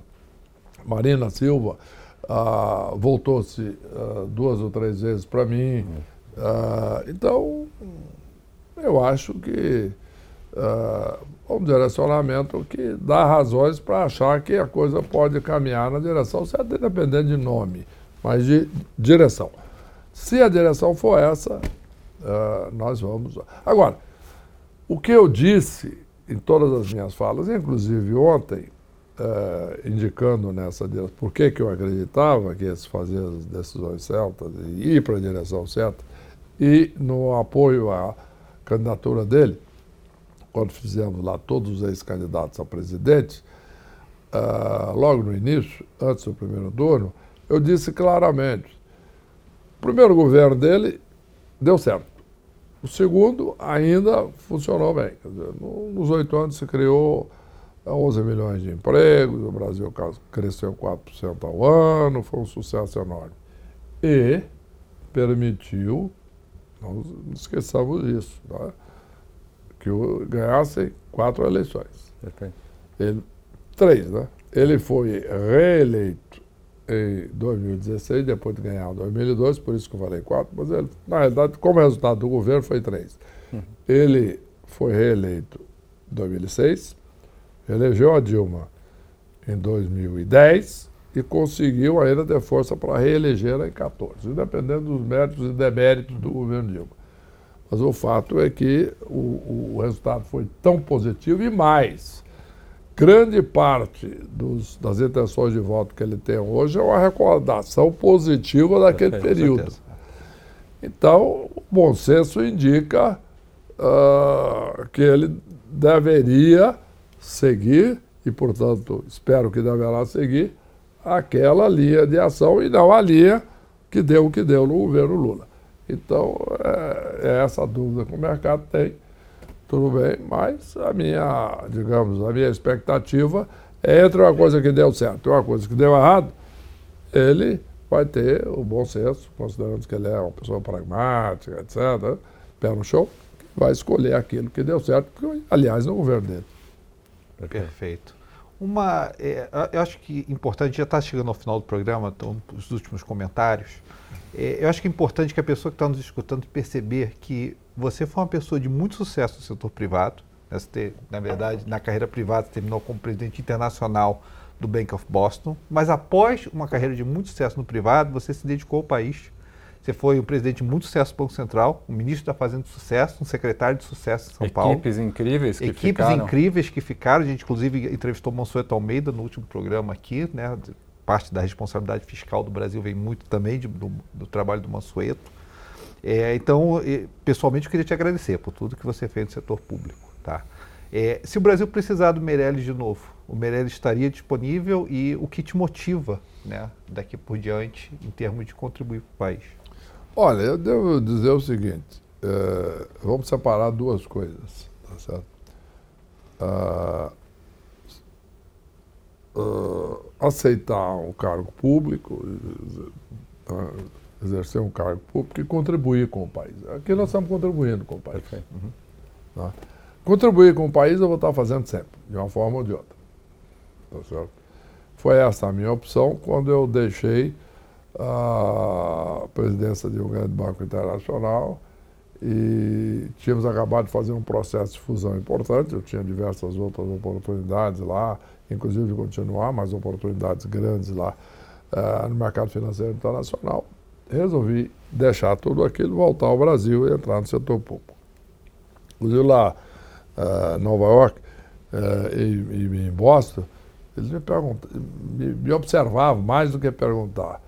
Marina Silva, ah, voltou-se ah, duas ou três vezes para mim. Ah, então, eu acho que uh, um direcionamento que dá razões para achar que a coisa pode caminhar na direção certa, independente de nome, mas de direção. Se a direção for essa, nós vamos. Agora, o que eu disse em todas as minhas falas, inclusive ontem, uh, indicando nessa por que, que eu acreditava que se fazer as decisões certas e ir para a direção certa, e no apoio à candidatura dele, quando fizemos lá todos os ex-candidatos a presidente, uh, logo no início, antes do primeiro turno, eu disse claramente: o primeiro governo dele deu certo. O segundo ainda funcionou bem. Dizer, nos oito anos se criou 11 milhões de empregos, o Brasil cresceu 4% ao ano, foi um sucesso enorme. E permitiu não esqueçamos disso. Tá? Que ganhasse quatro eleições. Ele, três, né? Ele foi reeleito em 2016, depois de ganhar em 2002, por isso que eu falei quatro, mas ele, na realidade, como resultado do governo, foi três. Uhum. Ele foi reeleito em 2006, elegeu a Dilma em 2010 e conseguiu ainda ter força para reeleger em 14, independente dos méritos e deméritos do governo Dilma. Mas o fato é que o, o resultado foi tão positivo e mais. Grande parte dos, das intenções de voto que ele tem hoje é uma recordação positiva daquele período. Então, o bom senso indica uh, que ele deveria seguir, e portanto espero que deverá seguir, aquela linha de ação e não a linha que deu o que deu no governo Lula. Então, é, é essa dúvida que o mercado tem. Tudo bem, mas a minha, digamos, a minha expectativa é entre uma coisa que deu certo e uma coisa que deu errado, ele vai ter o bom senso, considerando que ele é uma pessoa pragmática, etc., pé no chão, vai escolher aquilo que deu certo, aliás, no governo dele. Perfeito. Uma, é, eu acho que importante, já está chegando ao final do programa, então, os últimos comentários. É, eu acho que é importante que a pessoa que está nos escutando perceber que você foi uma pessoa de muito sucesso no setor privado. Né? Você, na verdade, na carreira privada, terminou como presidente internacional do Bank of Boston, mas após uma carreira de muito sucesso no privado, você se dedicou ao país você foi um presidente de muito sucesso do Banco Central, um ministro da Fazenda de sucesso, um secretário de sucesso em São Equipes Paulo. Equipes incríveis que Equipes ficaram. Equipes incríveis que ficaram. A gente, inclusive, entrevistou Mansueto Almeida no último programa aqui, né? Parte da responsabilidade fiscal do Brasil vem muito também de, do, do, trabalho do Mansueto. É, então, pessoalmente, eu queria te agradecer por tudo que você fez no setor público. Tá? É, se o Brasil precisar do Meirelles de novo, o Meirelles estaria disponível e o que te motiva né, daqui por diante em termos de contribuir para o país? Olha, eu devo dizer o seguinte: é, vamos separar duas coisas, tá certo? Ah, ah, aceitar um cargo público, exercer um cargo público e contribuir com o país. Aqui nós estamos contribuindo com o país. Uhum. Tá? Contribuir com o país eu vou estar fazendo sempre, de uma forma ou de outra. Tá certo? Foi essa a minha opção quando eu deixei a presidência de um grande banco internacional e tínhamos acabado de fazer um processo de fusão importante. Eu tinha diversas outras oportunidades lá, inclusive continuar, mas oportunidades grandes lá uh, no mercado financeiro internacional. resolvi deixar tudo aquilo, voltar ao Brasil e entrar no setor público. Inclusive lá uh, Nova York uh, e, e, em Boston, eles me, me, me observavam mais do que perguntar.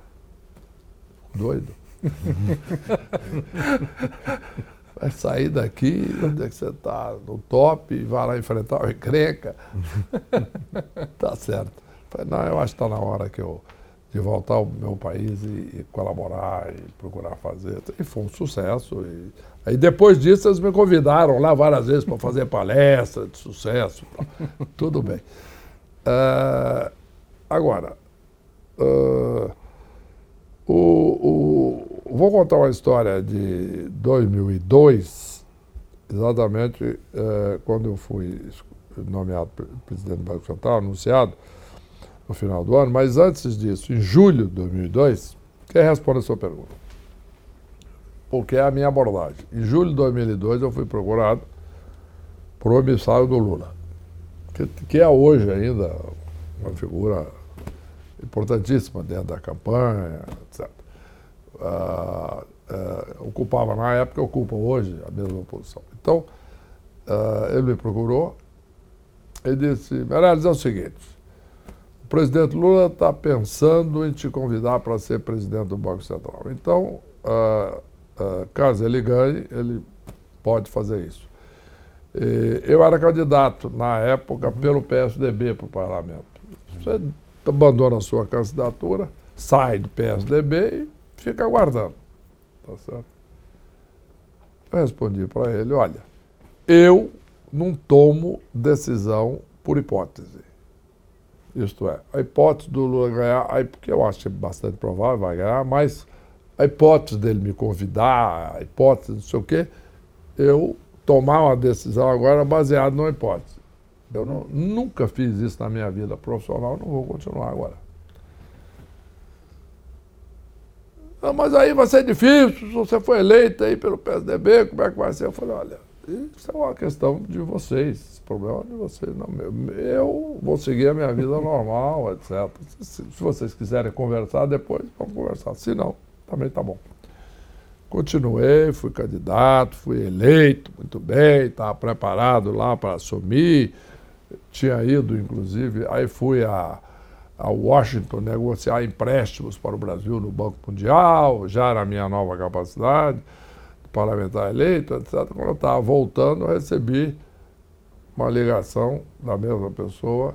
Doido. vai sair daqui, onde é que você está? No top, vai lá enfrentar o encrenca. tá certo. Falei, não, eu acho que está na hora que eu, de voltar ao meu país e, e, colaborar e procurar fazer. E foi um sucesso. E, aí depois disso eles me convidaram lá várias vezes para fazer palestra de sucesso. Tudo bem. Uh, agora, uh, o, o Vou contar uma história de 2002, exatamente é, quando eu fui nomeado presidente do Banco Central, anunciado no final do ano, mas antes disso, em julho de 2002, quem responde a sua pergunta? Porque é a minha abordagem. Em julho de 2002 eu fui procurado por um emissário do Lula, que, que é hoje ainda uma figura importantíssima dentro da campanha, etc uh, uh, ocupava na época, ocupa hoje a mesma posição. Então, uh, ele me procurou e disse, Meirelles, é o seguinte, o presidente Lula está pensando em te convidar para ser presidente do Banco Central. Então, caso ele ganhe, ele pode fazer isso. Eu era candidato, na época, pelo PSDB para o parlamento. Você abandona a sua candidatura, sai do PSDB e fica aguardando. Tá certo? Eu respondi para ele, olha, eu não tomo decisão por hipótese. Isto é, a hipótese do Lula ganhar, porque eu acho bastante provável, vai ganhar, mas a hipótese dele me convidar, a hipótese não sei o quê, eu tomar uma decisão agora baseada numa hipótese. Eu não, nunca fiz isso na minha vida profissional, não vou continuar agora. Ah, mas aí vai ser difícil, se você for eleito aí pelo PSDB, como é que vai ser? Eu falei, olha, isso é uma questão de vocês, problema é de vocês, não meu. Eu vou seguir a minha vida normal, etc. Se, se vocês quiserem conversar depois, vamos conversar. Se não, também tá bom. Continuei, fui candidato, fui eleito muito bem, estava preparado lá para assumir. Tinha ido, inclusive, aí fui a a Washington negociar empréstimos para o Brasil no Banco Mundial, já era a minha nova capacidade, parlamentar eleito, etc. Quando eu estava voltando, eu recebi uma ligação da mesma pessoa,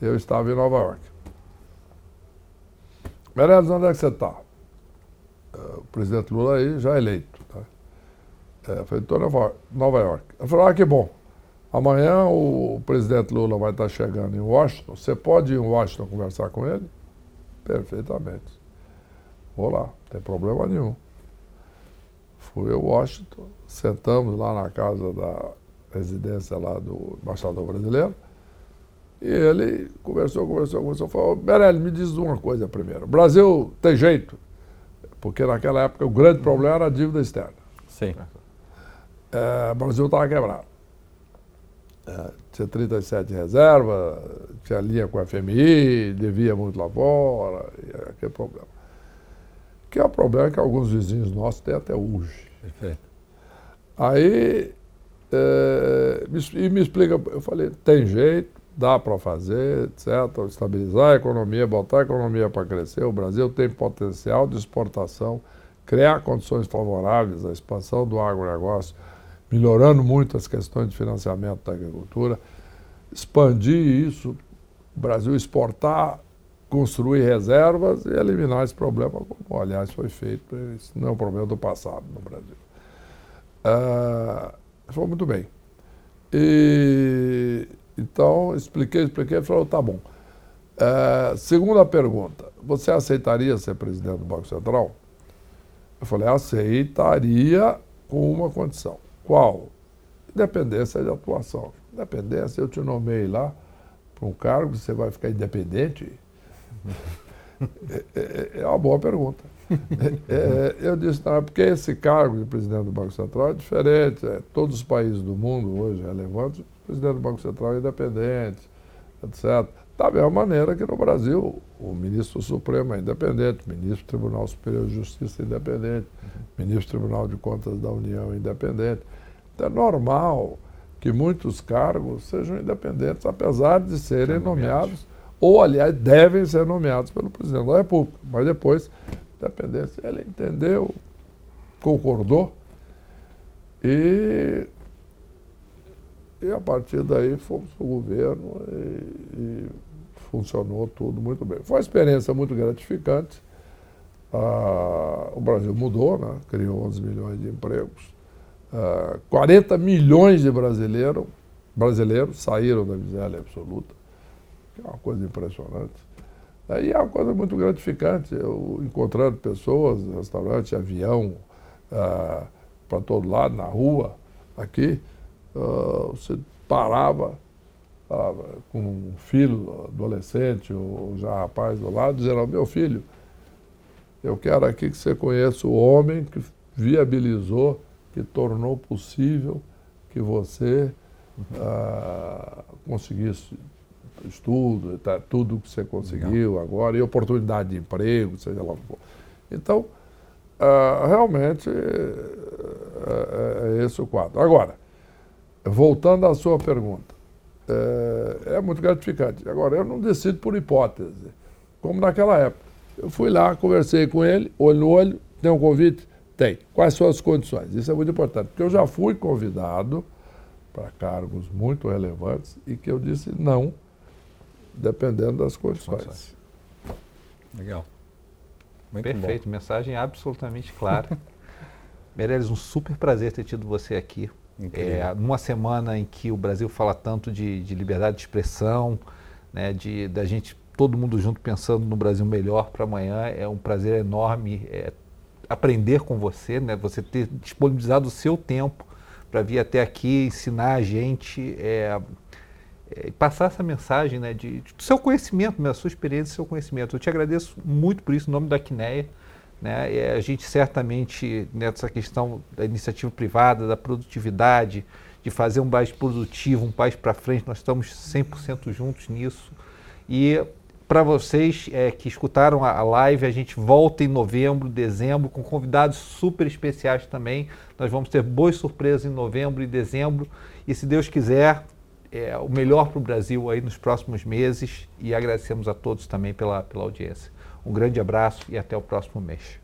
eu estava em Nova York. Meirelles, onde é que você está? É, o presidente Lula aí já eleito. Tá? É, eu falei, estou em Nova York. Ele falou, ah, que bom. Amanhã o presidente Lula vai estar chegando em Washington. Você pode ir em Washington conversar com ele? Perfeitamente. Vou lá, não tem problema nenhum. Fui a Washington, sentamos lá na casa da residência lá do embaixador brasileiro. E ele conversou, conversou, conversou. Falou, Berelli, me diz uma coisa primeiro. O Brasil tem jeito? Porque naquela época o grande problema era a dívida externa. Sim. É, o Brasil estava quebrado. É, tinha 37 reserva, tinha linha com a FMI, devia muito lá fora, e é aquele problema. Que é o problema que alguns vizinhos nossos têm até hoje. Perfeito. Aí, é, me, e me explica, eu falei, tem jeito, dá para fazer, etc., estabilizar a economia, botar a economia para crescer, o Brasil tem potencial de exportação, criar condições favoráveis à expansão do agronegócio, melhorando muito as questões de financiamento da agricultura, expandir isso, o Brasil exportar, construir reservas e eliminar esse problema, como aliás foi feito, isso não é um problema do passado no Brasil. Uh, falou muito bem. E, então, expliquei, expliquei, ele falou, tá bom. Uh, segunda pergunta, você aceitaria ser presidente do Banco Central? Eu falei, aceitaria com uma condição. Qual? Independência de atuação. Independência, eu te nomei lá para um cargo, você vai ficar independente? é, é, é, uma boa pergunta. É, é, eu disse, não, é porque esse cargo de presidente do Banco Central é diferente. É, todos os países do mundo hoje relevantes, o presidente do Banco Central é independente, etc. Da mesma maneira que no Brasil o ministro Supremo é independente, o ministro do Tribunal Superior de Justiça é independente, o ministro do Tribunal de Contas da União é independente. Então é normal que muitos cargos sejam independentes, apesar de serem nomeados, ou aliás, devem ser nomeados pelo presidente da República. Mas depois, independência, ele entendeu, concordou e, e a partir daí fomos para o governo e, e funcionou tudo muito bem. Foi uma experiência muito gratificante. Ah, o Brasil mudou, né? criou 11 milhões de empregos. Ah, 40 milhões de brasileiros, brasileiros saíram da miséria absoluta, que é uma coisa impressionante. E é uma coisa muito gratificante, eu encontrando pessoas, restaurante, avião, ah, para todo lado, na rua, aqui, ah, você parava, ah, com um filho adolescente ou já rapaz do lado, dizendo, meu filho, eu quero aqui que você conheça o homem que viabilizou, que tornou possível que você ah, conseguisse estudo, tá, tudo que você conseguiu Legal. agora, e oportunidade de emprego, seja lá o que for. Então, ah, realmente, é, é, esse o quadro. Agora, voltando à sua pergunta, é, é, muito gratificante. Agora, eu não decido por hipótese, como naquela época. Eu fui lá, conversei com ele, olho no olho, tem um convite? Tem. Quais são as condições? Isso é muito importante, porque eu já fui convidado para cargos muito relevantes e que eu disse não, dependendo das condições. Legal. Muito Perfeito, bom. mensagem absolutamente clara. Meirelles, um super prazer ter tido você aqui. É, numa semana em que o Brasil fala tanto de, de liberdade de expressão, né, de da gente todo mundo junto pensando no Brasil melhor para amanhã, é um prazer enorme é, aprender com você, né, você ter disponibilizado o seu tempo para vir até aqui ensinar a gente é, é, passar essa mensagem né, de, de, do seu conhecimento, né, da sua experiência, do seu conhecimento. Eu te agradeço muito por isso, em nome da Quineia. Né? E a gente certamente, nessa questão da iniciativa privada, da produtividade, de fazer um país produtivo, um país para frente, nós estamos 100% juntos nisso. E para vocês é, que escutaram a, live, a gente volta em novembro, dezembro, com convidados super especiais também. Nós vamos ter boas surpresas em novembro e dezembro. E se Deus quiser, é, o melhor para o Brasil aí nos próximos meses. E agradecemos a todos também pela, pela audiência. Um grande abraço e até o próximo mês.